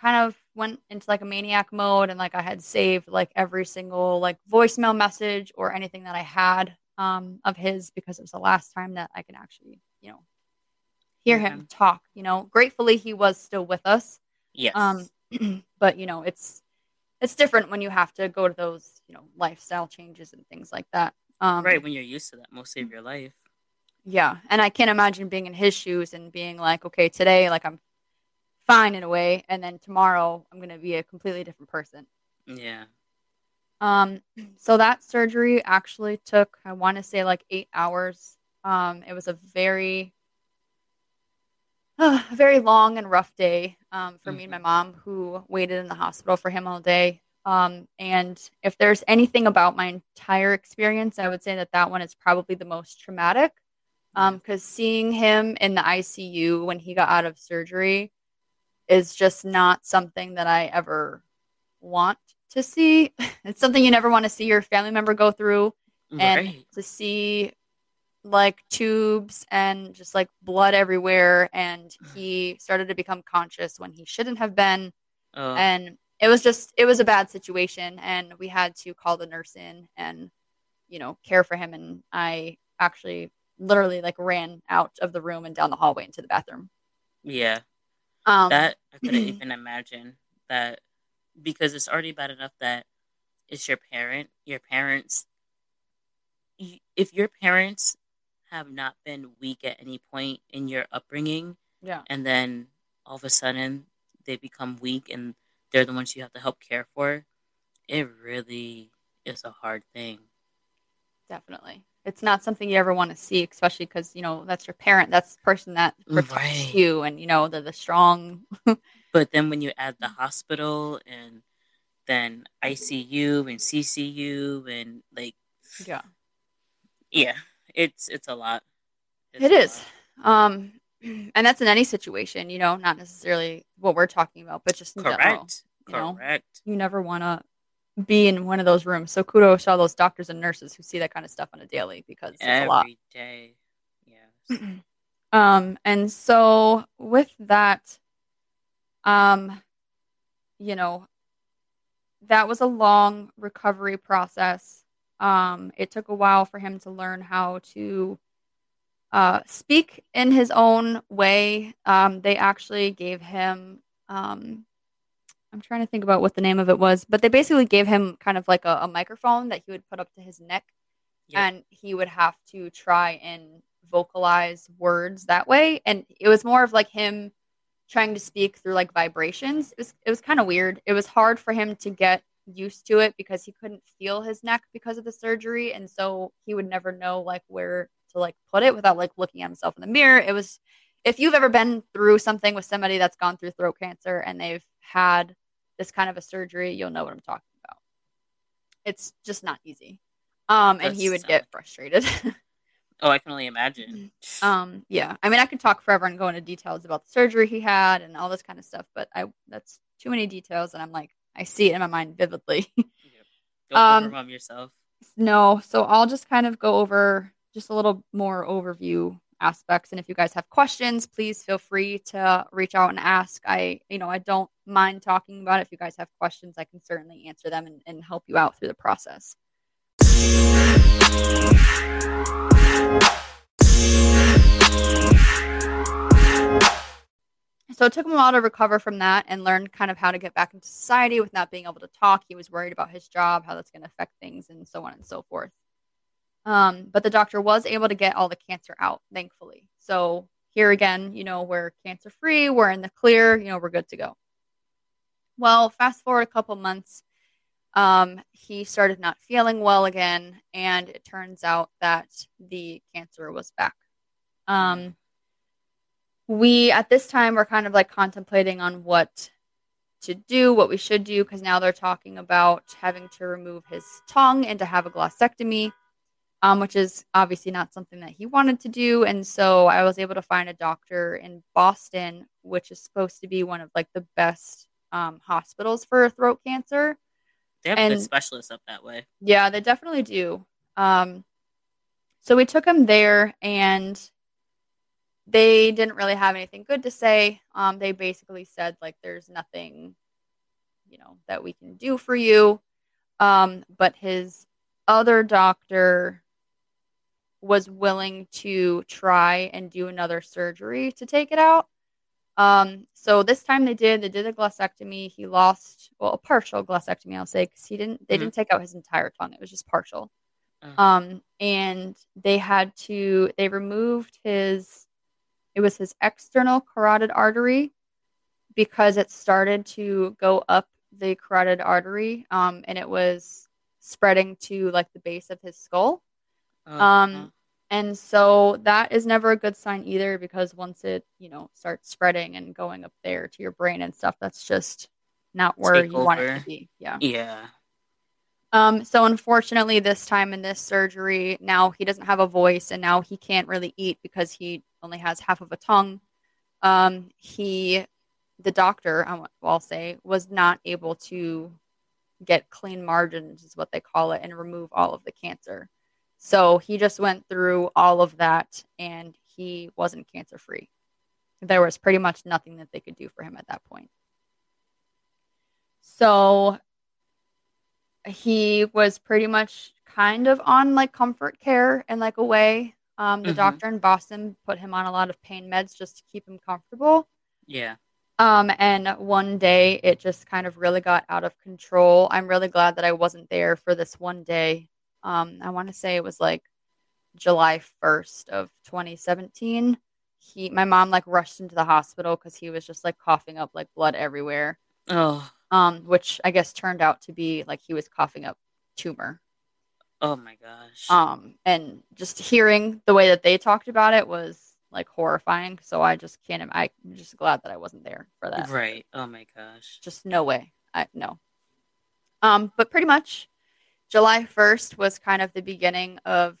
kind of went into like a maniac mode and like I had saved like every single like voicemail message or anything that I had um of his because it was the last time that I could actually, you know, hear him talk, you know. Gratefully he was still with us. Yes. Um [CLEARS THROAT] but you know, it's it's different when you have to go to those, you know, lifestyle changes and things like that. Um right when you're used to that most of your life. yeah, and I can't imagine being in his shoes and being like, okay, today like I'm fine in a way, and then tomorrow I'm gonna be a completely different person. Yeah. Um, [CLEARS THROAT] so that surgery actually took, I want to say, like eight hours. Um, it was a very, [SIGHS] a very long and rough day um, for me and my mom, who waited in the hospital for him all day. Um, and if there's anything about my entire experience, I would say that that one is probably the most traumatic. Um, mm-hmm. Because seeing him in the ICU when he got out of surgery is just not something that I ever want to see. [LAUGHS] It's something you never want to see your family member go through. And to see like tubes and just like blood everywhere and he [SIGHS] started to become conscious when he shouldn't have been. Oh, and it was just it was a bad situation and we had to call the nurse in and you know care for him and i actually literally like ran out of the room and down the hallway into the bathroom yeah. um that I couldn't [CLEARS THROAT] even imagine that because it's already bad enough that it's your parent, your parents. If your parents have not been weak at any point in your upbringing, yeah and then all of a sudden they become weak and they're the ones you have to help care for, it really is a hard thing. definitely it's not something you ever want to see especially because you know that's your parent that's the person that protects Right. you and you know they're the strong [LAUGHS] But then when you add the hospital and then ICU and CCU and like yeah yeah, it's it's a lot. It's It a is. lot. Um, [CLEARS THROAT] and that's in any situation, you know, not necessarily what we're talking about, but just in general. Correct. you know? You never want to be in one of those rooms. So kudos to all those doctors and nurses who see that kind of stuff on a daily because it's a lot. Every day. Yes. [CLEARS THROAT] Um, and so with that, um, you know, that was a long recovery process. Um, it took a while for him to learn how to uh, speak in his own way. Um, they actually gave him, um, I'm trying to think about what the name of it was, but they basically gave him kind of like a, a microphone that he would put up to his neck yep. and he would have to try and vocalize words that way. And it was more of like him trying to speak through like vibrations. It was it was kind of weird. It was hard for him to get used to it because he couldn't feel his neck because of the surgery and so he would never know like where to like put it without like looking at himself in the mirror. It was if you've ever been through something with somebody that's gone through throat cancer and they've had this kind of a surgery, you'll know what I'm talking about. It's just not easy. Um and he would get frustrated. [LAUGHS] Oh, I can only imagine. Um, yeah. I mean, I could talk forever and go into details about the surgery he had and all this kind of stuff, but I that's too many details, and I'm like, I see it in my mind vividly. [LAUGHS] Don't um, overwhelm yourself. No, so I'll just kind of go over just a little more overview aspects, and if you guys have questions, please feel free to reach out and ask. I, you know, I don't mind talking about it. If you guys have questions, I can certainly answer them and, and help you out through the process. So it took him a while to recover from that and learn kind of how to get back into society with not being able to talk. He was worried about his job, how that's going to affect things, and so on and so forth. Um, but the doctor was able to get all the cancer out, thankfully. So here again, you know, we're cancer free, we're in the clear, you know, we're good to go. Well, fast forward a couple months, um, he started not feeling well again, and it turns out that the cancer was back. Um, we at this time were kind of like contemplating on what to do, what we should do, because now they're talking about having to remove his tongue and to have a glossectomy, um, which is obviously not something that he wanted to do. And so I was able to find a doctor in Boston, which is supposed to be one of like the best um, hospitals for throat cancer. They have and, good specialists up that way. Yeah, they definitely do. Um, so we took him there, and they didn't really have anything good to say. Um, they basically said like, "There's nothing, you know, that we can do for you." Um, but his other doctor was willing to try and do another surgery to take it out. Um, so this time they did. They did a glossectomy. He lost, well, a partial glossectomy, I'll say, because he didn't. They mm-hmm. didn't take out his entire tongue. It was just partial. Uh-huh. Um, and they had to. They removed his. It was his external carotid artery because it started to go up the carotid artery, um, and it was spreading to like the base of his skull. Uh-huh. Um, and so that is never a good sign either because once it, you know, starts spreading and going up there to your brain and stuff, that's just not where Take you over. want it to be. Yeah. Yeah. Um, so unfortunately this time in this surgery, now he doesn't have a voice and now he can't really eat because he only has half of a tongue. Um, he the doctor, I'll say, was not able to get clean margins, is what they call it, and remove all of the cancer. So he just went through all of that and he wasn't cancer free. There was pretty much nothing that they could do for him at that point. So he was pretty much kind of on like comfort care in like a way. Um, the mm-hmm. doctor in Boston put him on a lot of pain meds just to keep him comfortable. Yeah. Um, and one day it just kind of really got out of control. I'm really glad that I wasn't there for this one day um, I want to say it was like July 1st of 2017. He, my mom, like rushed into the hospital because he was just like coughing up like blood everywhere. Oh. Um, which I guess turned out to be like he was coughing up tumor. Oh my gosh. Um, and just hearing the way that they talked about it was like horrifying. So I just can't. I'm just glad that I wasn't there for that. Right. Oh my gosh. Just no way. I no. Um, but pretty much July 1st was kind of the beginning of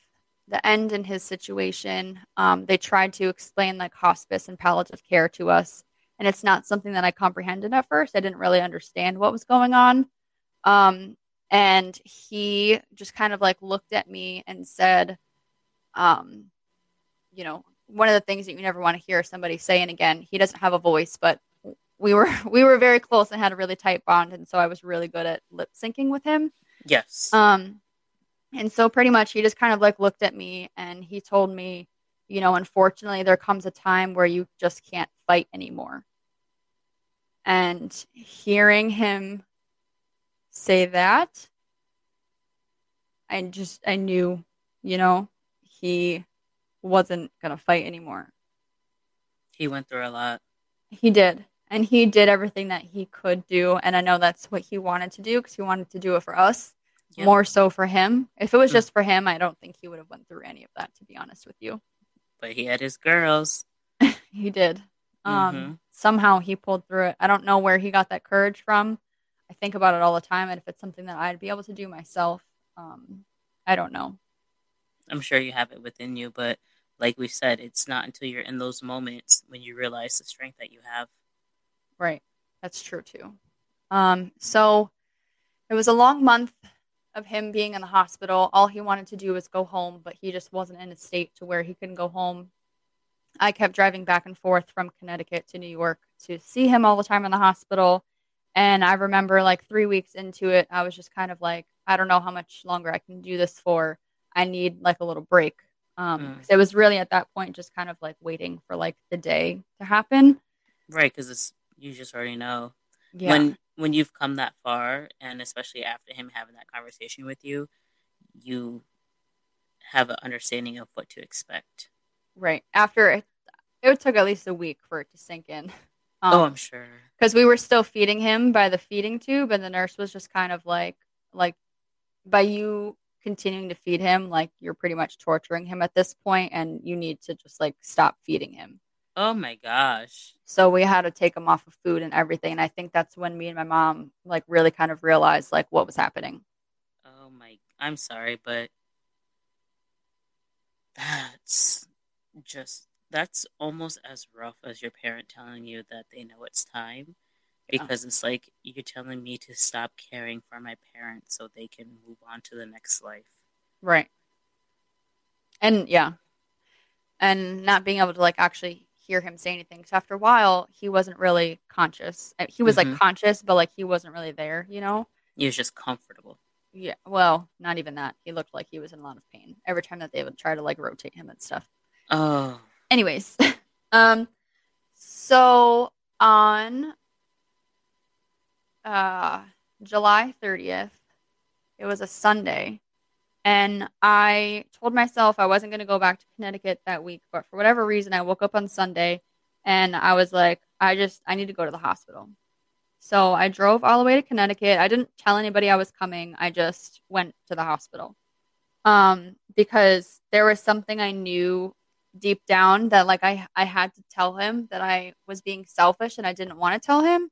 the end in his situation. Um, they tried to explain like hospice and palliative care to us, and it's not something that I comprehended at first. I didn't really understand what was going on. Um, and he just kind of like looked at me and said, um, you know, one of the things that you never want to hear somebody saying again, he doesn't have a voice, but we were [LAUGHS] we were very close and had a really tight bond, and so I was really good at lip syncing with him. Yes. Um, and so pretty much he just kind of like looked at me and he told me, you know, unfortunately there comes a time where you just can't fight anymore. And hearing him say that, I just I knew, you know, he wasn't gonna fight anymore. He went through a lot. He did. And he did everything that he could do. And I know that's what he wanted to do because he wanted to do it for us yep. more so for him. If it was mm. just for him, I don't think he would have went through any of that, to be honest with you. But he had his girls. [LAUGHS] he did. Um, mm-hmm. Somehow he pulled through it. I don't know where he got that courage from. I think about it all the time. And if it's something that I'd be able to do myself, um, I don't know. I'm sure you have it within you, but like we said, it's not until you're in those moments when you realize the strength that you have. Right. That's true too. Um, so it was a long month of him being in the hospital. All he wanted to do was go home, but he just wasn't in a state to where he couldn't go home. I kept driving back and forth from Connecticut to New York to see him all the time in the hospital. And I remember like three weeks into it, I was just kind of like, I don't know how much longer I can do this for. I need like a little break. Um, mm. it was really at that point just kind of like waiting for like the day to happen. Right, because it's you just already know yeah. when when you've come that far, and especially after him having that conversation with you, you have an understanding of what to expect. Right after it, it took at least a week for it to sink in. [LAUGHS] Um, oh, I'm sure because we were still feeding him by the feeding tube, and the nurse was just kind of like, like, by you continuing to feed him, like you're pretty much torturing him at this point, and you need to just like stop feeding him. Oh my gosh. So we had to take him off of food and everything. And I think that's when me and my mom like really kind of realized like what was happening. Oh my I'm sorry, but that's just that's almost as rough as your parent telling you that they know it's time. Because yeah. it's like you're telling me to stop caring for my parents so they can move on to the next life. Right. And yeah. And not being able to like actually hear him say anything. So after a while, he wasn't really conscious. Uh, he was mm-hmm. like conscious, but like he wasn't really there, you know? He was just comfortable. Yeah. Well, not even that. He looked like he was in a lot of pain every time that they would try to like rotate him and stuff. Oh. Anyways, [LAUGHS] um, so on uh July 30th, it was a Sunday. And I told myself I wasn't going to go back to Connecticut that week, but for whatever reason, I woke up on Sunday and I was like, I just, I need to go to the hospital. So I drove all the way to Connecticut. I didn't tell anybody I was coming. I just went to the hospital um, because there was something I knew deep down that like I, I had to tell him that I was being selfish and I didn't want to tell him.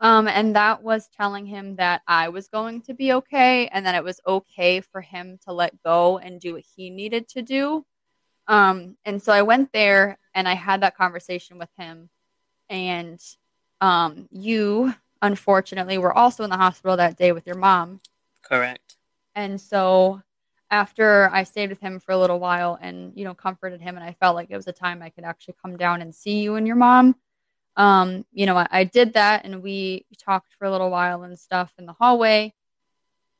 Um, and that was telling him that I was going to be okay and that it was okay for him to let go and do what he needed to do. Um, and so I went there and I had that conversation with him. And um, you, unfortunately, were also in the hospital that day with your mom. Correct. And so after I stayed with him for a little while and, you know, comforted him, and I felt like it was a time I could actually come down and see you and your mom um, you know, I, I, did that and we talked for a little while and stuff in the hallway.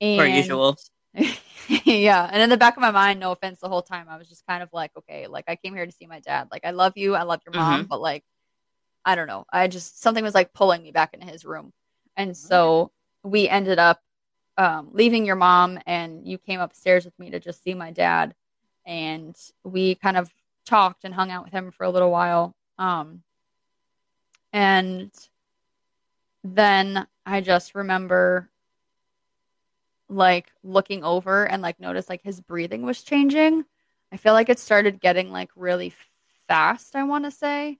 And, per usual. [LAUGHS] yeah. And in the back of my mind, no offense, the whole time I was just kind of like, okay, like I came here to see my dad. Like I love you, I love your mom, mm-hmm. but like I don't know. I just something was like pulling me back into his room. And so we ended up um, leaving your mom and you came upstairs with me to just see my dad. And we kind of talked and hung out with him for a little while. Um, and then I just remember like looking over and like notice like his breathing was changing. I feel like it started getting like really fast, I want to say.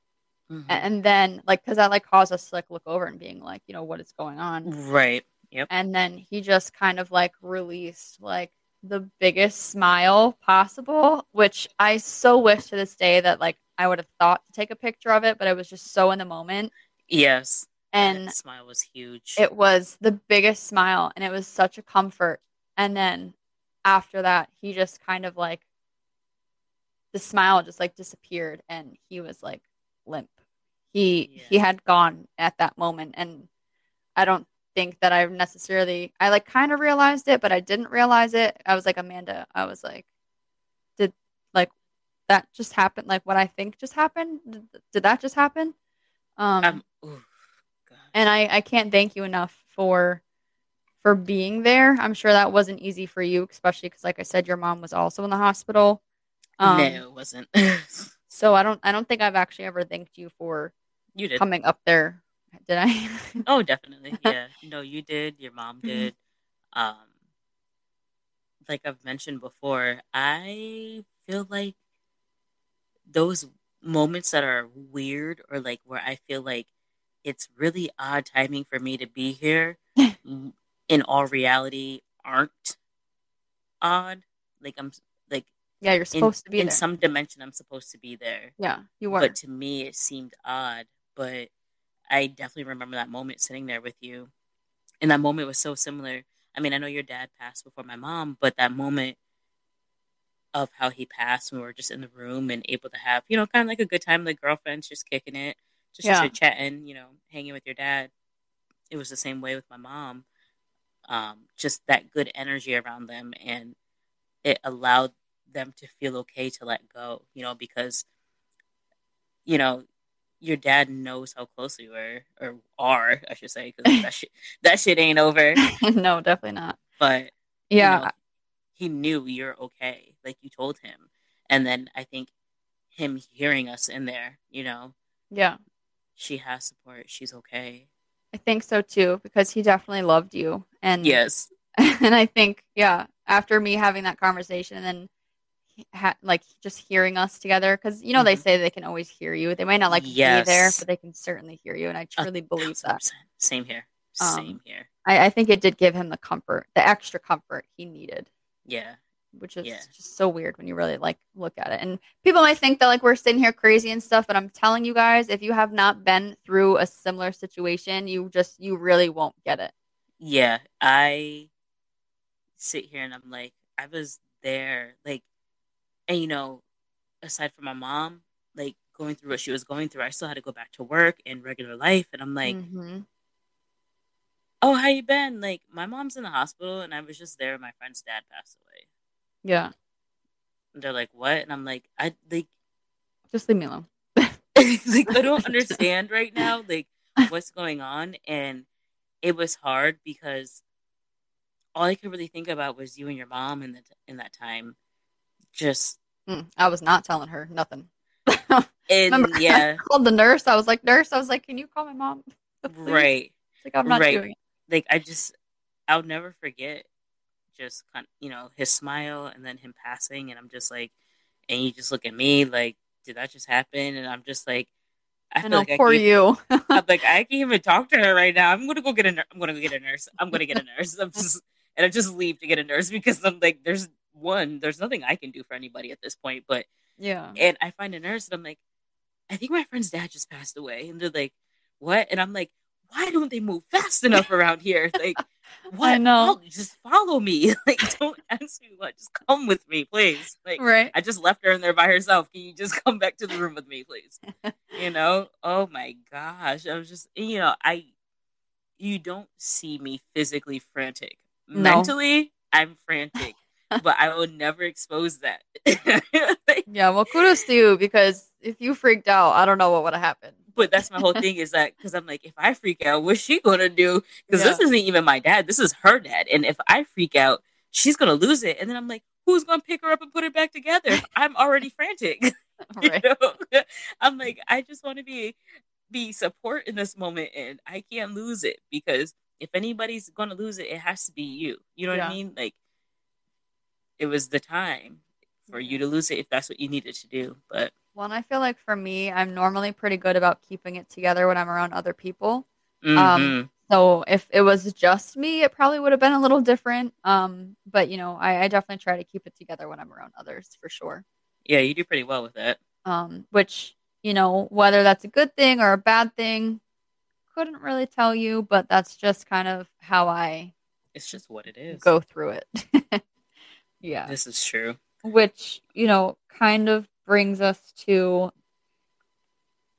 Mm-hmm. And then like cuz that like caused us to like look over and being like, you know, what is going on? Right. Yep. And then he just kind of like released like the biggest smile possible, which I so wish to this day that like I would have thought to take a picture of it, but I was just so in the moment. Yes. And that smile was huge. It was the biggest smile and it was such a comfort. And then after that, he just kind of like the smile just like disappeared and he was like limp. he Yeah. he had gone at that moment and I don't think that I necessarily I like kind of realized it, but I didn't realize it. I was like Amanda, I was like that just happened? like what I think just happened? Did, did that just happen? Um Um, ooh, and I I can't thank you enough for for being there. I'm sure that wasn't easy for you, especially cuz like I said your mom was also in the hospital. Um no, it wasn't. [LAUGHS] so I don't I don't think I've actually ever thanked you for you did. coming up there. Did I? [LAUGHS] Oh, definitely. Yeah. No, you did. Your mom did. Um, like I've mentioned before, I feel like those moments that are weird or like where I feel like it's really odd timing for me to be here [LAUGHS] in all reality aren't odd. Like I'm like yeah, you're in, supposed to be in there. some dimension I'm supposed to be there. yeah, you were. But to me, it seemed odd. But I definitely remember that moment sitting there with you. And that moment was so similar. I mean, I know your dad passed before my mom, but that moment of how he passed, we were just in the room and able to have, you know, kind of like a good time, like girlfriends just kicking it, just Yeah. chatting, you know, hanging with your dad. It was the same way with my mom. Um, just that good energy around them. And it allowed them to feel okay to let go, you know, because, you know, your dad knows how close we were, or are, I should say, because that [LAUGHS] shit, that shit ain't over. [LAUGHS] no, definitely not. But Yeah, you know, he knew you're okay, like you told him, and then I think him hearing us in there, you know, yeah, she has support, she's okay. I think so too because he definitely loved you, and Yes, [LAUGHS] and I think yeah, after me having that conversation and then ha- like just hearing us together because you know they Mhm. say they can always hear you. They might not like be there, but they can certainly hear you, and I truly believe that. Same here, Um, same here. I, I think it did give him the comfort, the extra comfort he needed. Yeah, which is Yeah. just so weird when you really like look at it. And people might think that like we're sitting here crazy and stuff, but I'm telling you guys, if you have not been through a similar situation, you just you really won't get it. yeah. I sit here and I'm like, I was there, like, and you know, aside from my mom, like going through what she was going through, I still had to go back to work and regular life, and I'm like. Mhm. Oh how you been like my mom's in the hospital and i was just there my friend's dad passed away yeah, and they're like what and i'm like i like just leave me alone. [LAUGHS] like i don't [LAUGHS] understand right now like what's going on and it was hard because all i could really think about was you and your mom in the in that time just Mm, I was not telling her nothing. [LAUGHS] and Remember, yeah I called the nurse. I was like, nurse, I was like, can you call my mom? Please?" right like, I'm not right. doing it. Like i just i'll never forget just kind you know his smile and then him passing and i'm just like and you just look at me like did that just happen and i'm just like i I feel know, like I you. I'm [LAUGHS] like i can't even talk to her right now i'm gonna go get a nur- i'm gonna go get a nurse i'm gonna get a nurse i'm just and i just leave to get a nurse because i'm like there's one there's nothing i can do for anybody at this point but yeah, and I find a nurse and I'm like, I think my friend's dad just passed away. And they're like, what? And I'm like, why don't they move fast enough around here? Like, [LAUGHS] what? know. Fol- just follow me. [LAUGHS] Like, don't ask me what. Just come with me, please. Like, right. I just left her in there by herself. Can you just [LAUGHS] come back to the room with me, please? You know? Oh my gosh. I was just, you know, I, you don't see me physically frantic. No. Mentally, I'm frantic, but I will never expose that. Like, Yeah, well, kudos to you because if you freaked out, I don't know what would have happened. But that's my whole thing is that because I'm like, if I freak out, what's she gonna do? Because this isn't even my dad. This is her dad. And if I freak out, she's gonna lose it. And then I'm like, who's gonna pick her up and put her back together? I'm already frantic. [LAUGHS] [LAUGHS] You Right. know? [LAUGHS] I'm like, I just want to be be support in this moment, and I can't lose it because if anybody's gonna lose it, it has to be you. You know what I mean? Like, it was the time for you to lose it if that's what you needed to do. But Well, and I feel like for me, I'm normally pretty good about keeping it together when I'm around other people. Um, mhm. So if it was just me, it probably would have been a little different. Um, but you know, I, I definitely try to keep it together when I'm around others for sure. yeah, you do pretty well with that. Um, which you know, whether that's a good thing or a bad thing, couldn't really tell you. But that's just kind of how I It's just what it is. go through it. [LAUGHS] yeah. This is true. which you know kind of brings us to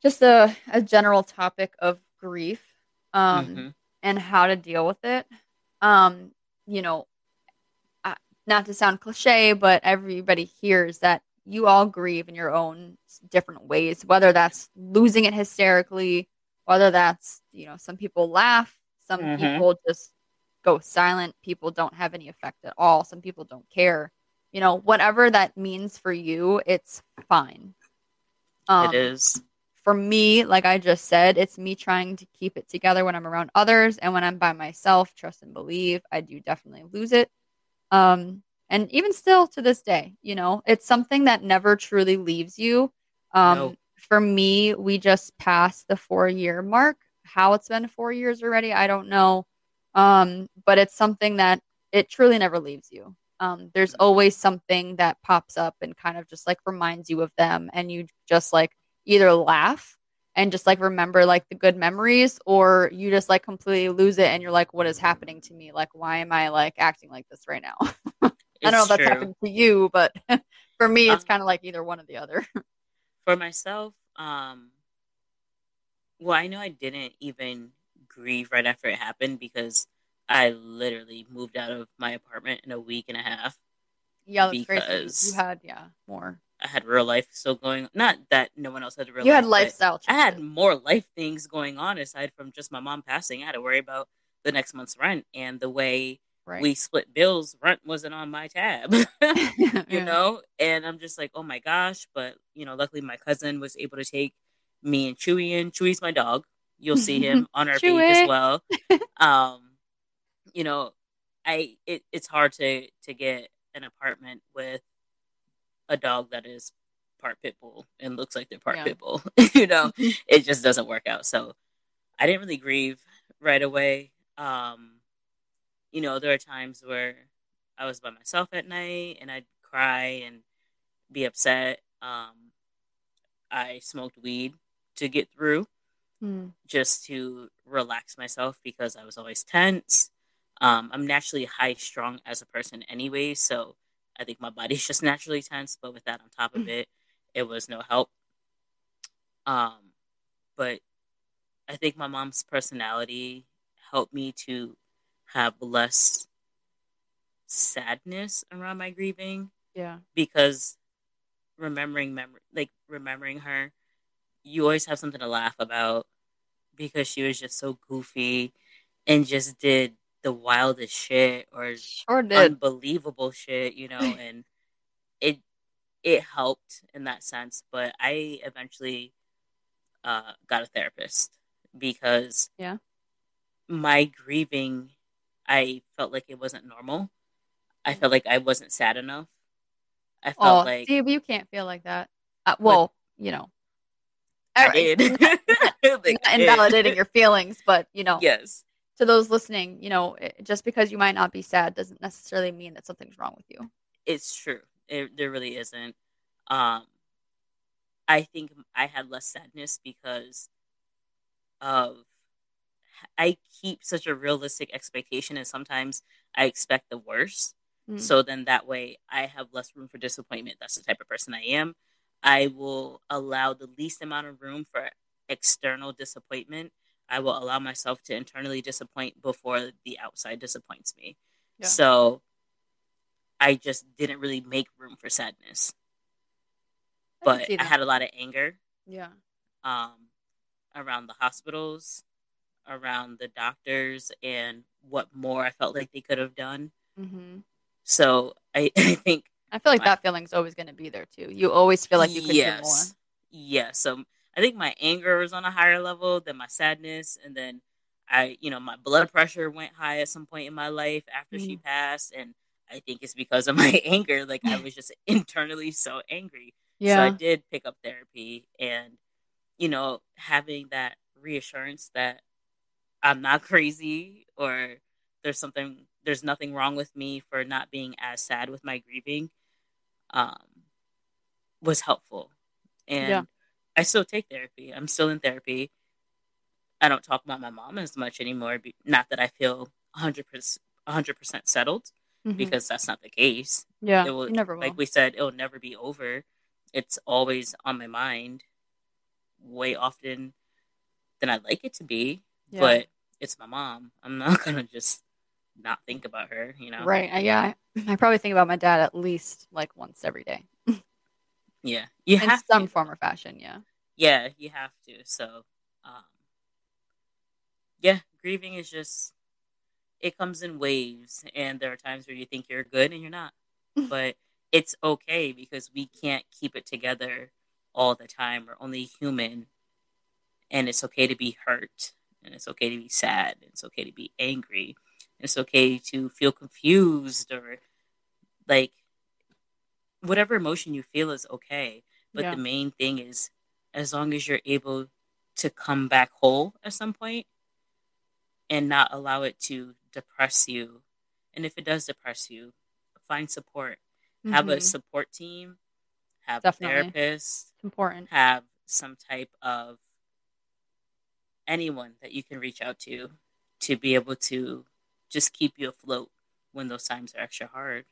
just a, a general topic of grief um, Mm-hmm. and how to deal with it. Um, you know, not to sound cliche, but everybody hears that you all grieve in your own different ways, whether that's losing it hysterically, whether that's, you know, some people laugh, some Mhm. people just go silent, people don't have any effect at all, some people don't care. You know, whatever that means for you, it's fine. Um, it is. for me, like I just said, it's me trying to keep it together when I'm around others and when I'm by myself, trust and believe, I do definitely lose it. Um and even still to this day, you know, it's something that never truly leaves you. Um No. for me, we just passed the 4-year mark. How it's been 4 years already, I don't know. Um but it's something that it truly never leaves you. Um there's always something that pops up and kind of just like reminds you of them and you just like either laugh and just like remember like the good memories or you just like completely lose it and you're like what is happening to me? Like why am i like acting like this right now? [LAUGHS] I don't know if that's true. happened to you but [LAUGHS] for me it's Um, kind of like either one or the other. [LAUGHS] for myself, um, well, I know I didn't even grieve right after it happened because I literally moved out of my apartment in a week and a half. yeah that's crazy Because- you had yeah more I had real life still going. Not that no one else had real. you had lifestyle I had more life things going on aside from just my mom passing. I had to worry about the next month's rent and the way right we split bills. Rent wasn't on my tab. [LAUGHS] [LAUGHS] you Yeah. know and i'm just like oh my gosh but you know luckily my cousin was able to take me and chewy in chewy's my dog you'll see him [LAUGHS] on our page as well um you know i it, it's hard to to get an apartment with a dog that is part pit bull and looks like they're part Yeah. pit bull [LAUGHS] you know? It just doesn't work out. So i didn't really grieve right away. Um you know there are times where i was by myself at night and i'd cry and be upset. Um i smoked weed to get through Hmm. just to relax myself because i was always tense um i'm naturally high strung as a person anyway so i think my body's [LAUGHS] just naturally tense but with that on top of it it was no help. Um but i think my mom's personality helped me to have less sadness around my grieving yeah. because remembering memory like remembering her you always have something to laugh about because she was just so goofy and just did the wildest shit or sure unbelievable shit you know [LAUGHS] and it it helped in that sense but i eventually uh got a therapist because Yeah. my grieving i felt like it wasn't normal. I felt like i wasn't sad enough. I felt oh like but you can't feel like that. Uh, well you know. I did. [LAUGHS] Like, not I did. invalidating [LAUGHS] your feelings but you know. Yes to those listening, you know, just because you might not be sad doesn't necessarily mean that something's wrong with you. it's true. It, there really isn't. Um, I think I had less sadness because of I keep such a realistic expectation, and sometimes I expect the worst. Mm. So then that way I have less room for disappointment. That's the type of person I am. I will allow the least amount of room for external disappointment. I will allow myself to internally disappoint before the outside disappoints me. Yeah. So I just didn't really make room for sadness. I But I had a lot of anger yeah, um, around the hospitals, around the doctors, and what more I felt like they could have done. hmm So I, [LAUGHS] I think I feel like My- that feeling's always going to be there too. You always feel like you could do more. Yes. So I think my anger was on a higher level than my sadness. And then I, you know, my blood pressure went high at some point in my life after she Mm. passed. And I think it's because of [LAUGHS] my anger. Like I was just internally so angry. Yeah. So I did pick up therapy and, you know, having that reassurance that I'm not crazy or there's something, there's nothing wrong with me for not being as sad with my grieving um, was helpful. And Yeah. I still take therapy. I'm still in therapy. I don't talk about my mom as much anymore. Not that I feel 100%, 100% settled Mhm. because that's not the case yeah. it will, never will. like we said, it'll never be over. It's always on my mind. way often than I'd like it to be. Yeah. But it's my mom. I'm not [LAUGHS] gonna just not think about her, you know? Right. Yeah. I, I probably think about my dad at least like once every day Yeah. You in have some to. form or fashion. Yeah. Yeah, you have to. So, um, yeah, grieving is just it comes in waves, and there are times where you think you're good and you're not, [LAUGHS] but it's okay because we can't keep it together all the time. We're only human, and it's okay to be hurt, and it's okay to be sad, and it's okay to be angry, and it's okay to feel confused or like whatever emotion you feel is okay. But Yeah. the main thing is as long as you're able to come back whole at some point and not allow it to depress you. And if it does depress you, find support. Have a Mhm. support team, have Definitely. a therapist, It's important. have some type of anyone that you can reach out to to be able to just keep you afloat when those times are extra hard.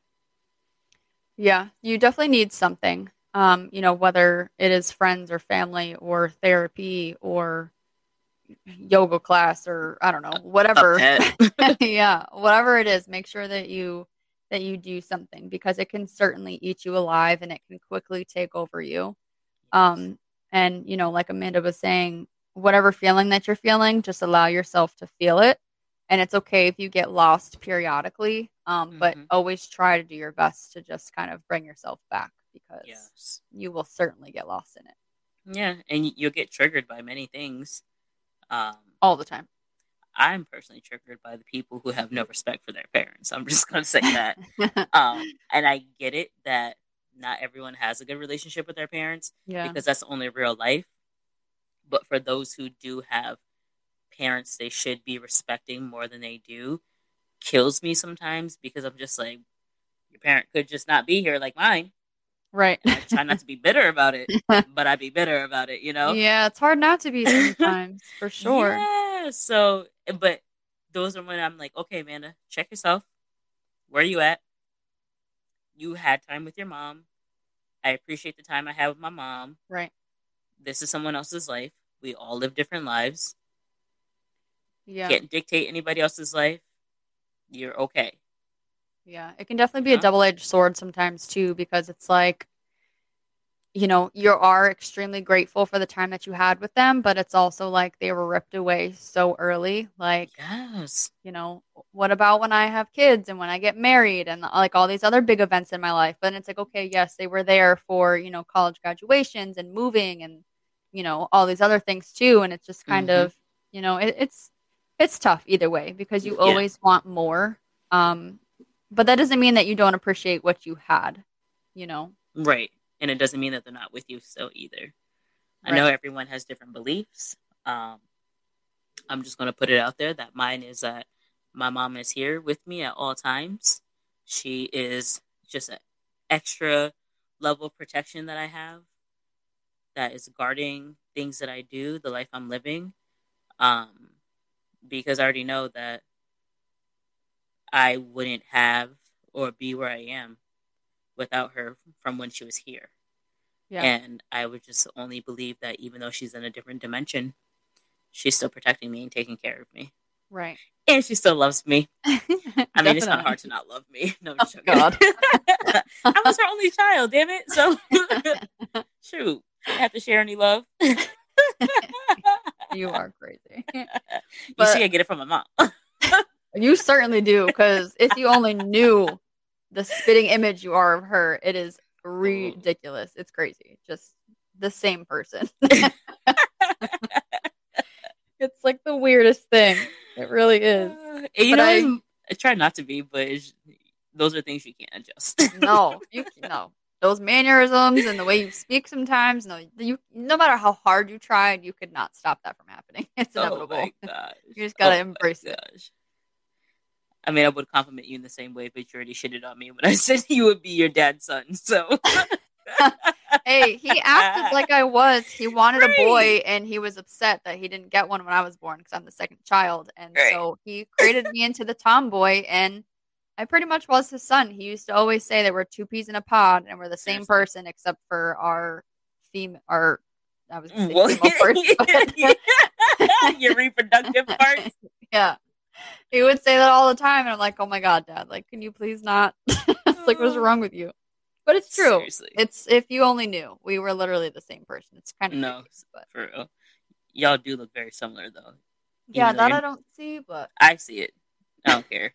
Yeah, you definitely need something. Um, you know, whether it is friends or family or therapy or yoga class or I don't know, whatever. [LAUGHS] Yeah, whatever it is, make sure that you that you do something because it can certainly eat you alive and it can quickly take over you. Um, and you know, like Amanda was saying, whatever feeling that you're feeling, just allow yourself to feel it. And it's okay if you get lost periodically, um, but Mhm. always try to do your best to just kind of bring yourself back because yes. you will certainly get lost in it Yeah, and you'll get triggered by many things. Um, all the time. I'm personally triggered by the people who have no respect for their parents. I'm just going to say that. [LAUGHS] um, and I get it that not everyone has a good relationship with their parents yeah, because that's only real life. But for those who do have parents they should be respecting more than they do, kills me sometimes because I'm just like, your parent could just not be here like mine. Right. I try not to be bitter about it, [LAUGHS] but I'd be bitter about it, you know? Yeah, it's hard not to be sometimes, [LAUGHS] for sure. Yeah. So, eh, but those are when I'm like, okay, Amanda, check yourself. Where are you at? You had time with your mom. I appreciate the time I had with my mom. Right. This is someone else's life. We all live different lives. Yeah. Can't dictate anybody else's life. You're okay. Yeah, it can definitely be a double edged sword sometimes too, because it's like, you know, you are extremely grateful for the time that you had with them, but it's also like they were ripped away so early. Like, Yes. you know, what about when I have kids and when I get married and like all these other big events in my life? But it's like, okay, yes, they were there for, you know, college graduations and moving and, you know, all these other things too. And it's just kind Mhm. of, you know, it, it's, it's tough either way because you Yeah. always want more. Um, but that doesn't mean that you don't appreciate what you had, you know? Right. And it doesn't mean that they're not with you still either. I know everyone has different beliefs. Um, I'm just going to put it out there that mine is that my mom is here with me at all times. She is just an extra level of protection that I have that is guarding things that I do, the life I'm living. Um, because I already know that I wouldn't have or be where I am without her from when she was here. Yeah. And I would just only believe that even though she's in a different dimension, she's still protecting me and taking care of me. right. And she still loves me. [LAUGHS] I mean, it's not hard to not love me. [LAUGHS] No, Oh, joking. God. [LAUGHS] I was her only child, damn it. So, shoot, I have to share any love. you You are crazy. You see, I get it from my mom. You certainly do, because if you only knew the spitting image you are of her, it is ridiculous. It's crazy. Just the same person. [LAUGHS] it's like the weirdest thing. It really is. Uh, you But know, I- I, try not to be, but those are things you can't adjust. [LAUGHS] No, you no. Those mannerisms and the way you speak sometimes, no, you no matter how hard you tried, you could not stop that from happening. [LAUGHS] It's oh inevitable. gosh. You just gotta Oh embrace it. I mean, I would compliment you in the same way, but you already shitted on me when I [LAUGHS] said you would be your dad's son. So, [LAUGHS] Hey, he acted like I was. He [LAUGHS] wanted a boy, and he was upset that he didn't get one when I was born because I'm the second child. And Right. so he created me into the tomboy, and I pretty much was his son. He used to always say that we're two peas in a pod, and we're the same Seriously. person except for our theme, our I was Well, female but- your reproductive parts. yeah. [LAUGHS] He would say that all the time, and I'm like, oh my god, dad, like, can you please not? [LAUGHS] it's like, what's wrong with you? But it's true. Seriously, It's if you only knew, we were literally the same person. It's kind of No. creepy, but for real. Y'all do look very similar, though. yeah, that I don't see, but I see it. I don't care.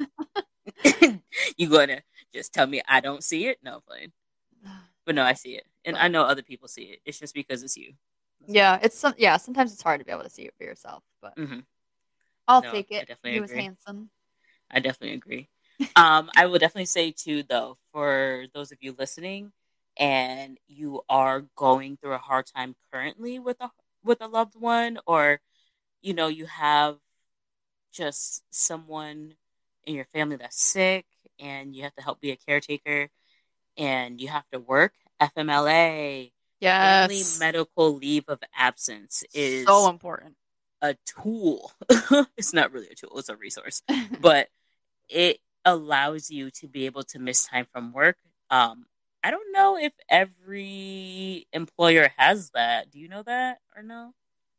[LAUGHS] you gonna just tell me I don't see it? No, fine. [SIGHS] But no, I see it, and I know other people see it. It's just because it's you. yeah, it's some yeah. Sometimes it's hard to be able to see it for yourself, but hmm I'll No, take I it. definitely He was handsome. I definitely agree. [LAUGHS] um, I will definitely say too, though, for those of you listening, and you are going through a hard time currently with a with a loved one, or you know you have just someone in your family that's sick, and you have to help be a caretaker, and you have to work. FMLA, Yes, medical leave of absence, is so important. A tool. [LAUGHS] it's not really a tool; it's a resource [LAUGHS] but it allows you to be able to miss time from work. Um, I don't know if every employer has that. Do you know that or no?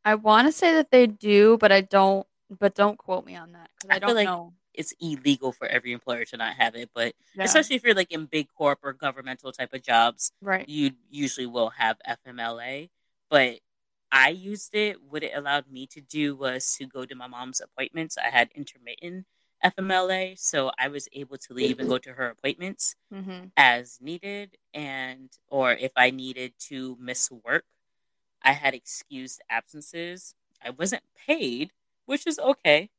I want to say that they do, but I don't. But don't quote me on that because I I, don't like- know. It's illegal for every employer to not have it, but Yeah, especially if you're like in big corp or governmental type of jobs, right. you usually will have FMLA. But I used it. What it allowed me to do was to go to my mom's appointments. I had intermittent FMLA, so I was able to leave and go to her appointments. hmm as needed and or if I needed to miss work, I had excused absences. I wasn't paid, which is okay,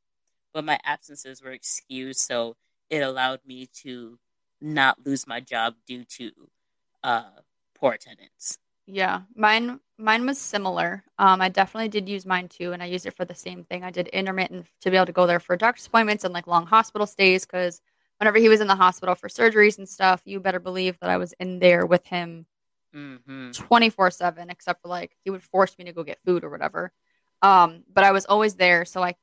but my absences were excused, so it allowed me to not lose my job due to uh, poor attendance. Yeah, mine mine was similar. Um, I definitely did use mine too, and I used it for the same thing. I did intermittent to be able to go there for doctor's appointments and like long hospital stays because whenever he was in the hospital for surgeries and stuff, you better believe that I was in there with him hmm 24 7 except for like he would force me to go get food or whatever um but i was always there so i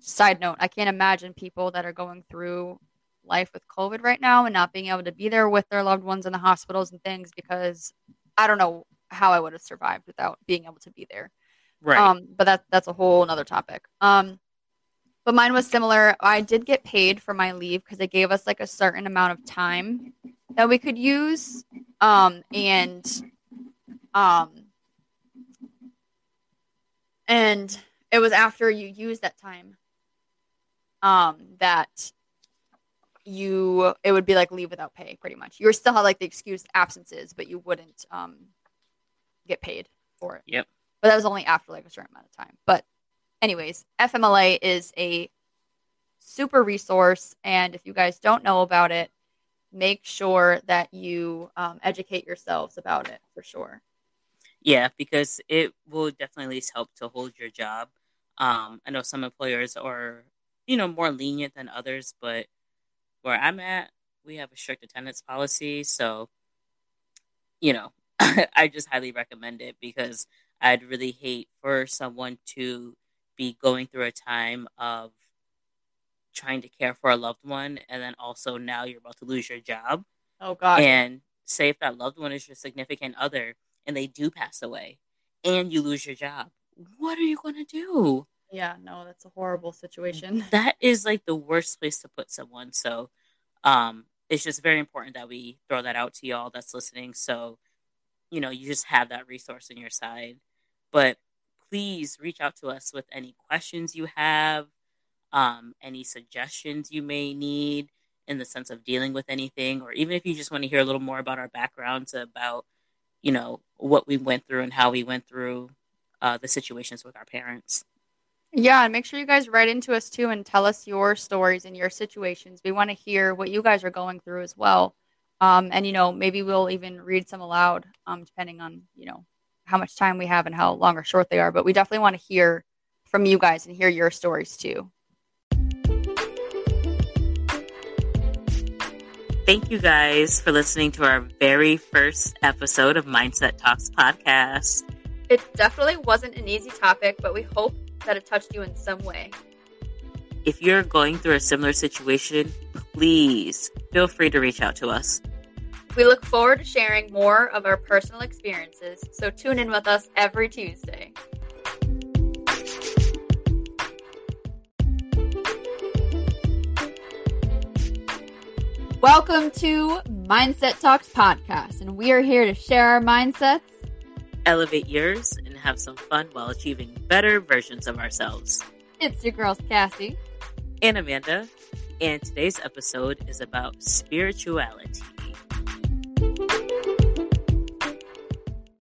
side note i can't imagine people that are going through life with covid right now and not being able to be there with their loved ones in the hospitals and things because i don't know how i would have survived without being able to be there Right. um, but that that's a whole another topic. Um, but mine was similar. I did get paid for my leave because they gave us like a certain amount of time that we could use. Um, and um, and it was after you use that time um that you it would be like leave without pay pretty much you were still had like the excused absences but you wouldn't um get paid for it Yep. but that was only after like a certain amount of time but anyways fmla is a super resource and if you guys don't know about it make sure that you um, educate yourselves about it for sure Yeah, because it will definitely at least help to hold your job. Um, I know some employers are, you know, more lenient than others, but where I'm at, we have a strict attendance policy. So, you know, [LAUGHS] I just highly recommend it because I'd really hate for someone to be going through a time of trying to care for a loved one and then also now you're about to lose your job. Oh god. And say if that loved one is your significant other and they do pass away and you lose your job what are you going to do? Yeah no that's a horrible situation. [LAUGHS] That is like the worst place to put someone. So um it's just very important that we throw that out to y'all that's listening. So you know you just have that resource on your side but please reach out to us with any questions you have um any suggestions you may need in the sense of dealing with anything or even if you just want to hear a little more about our backgrounds about you know what we went through and how we went through uh, the situations with our parents Yeah, and make sure you guys write into us too and tell us your stories and your situations. We want to hear what you guys are going through as well. Um, and you know, maybe we'll even read some aloud, um, depending on you know how much time we have and how long or short they are. But we definitely want to hear from you guys and hear your stories too. Thank you guys for listening to our very first episode of Mindset Talks podcast. It definitely wasn't an easy topic, but we hope that it touched you in some way. If you're going through a similar situation, please feel free to reach out to us. We look forward to sharing more of our personal experiences, so tune in with us every Tuesday. Welcome to Mindset Talks Podcast, and we are here to share our mindsets, elevate yours, and have some fun while achieving better versions of ourselves. It's your girls, Cassie and Amanda, and today's episode is about spirituality.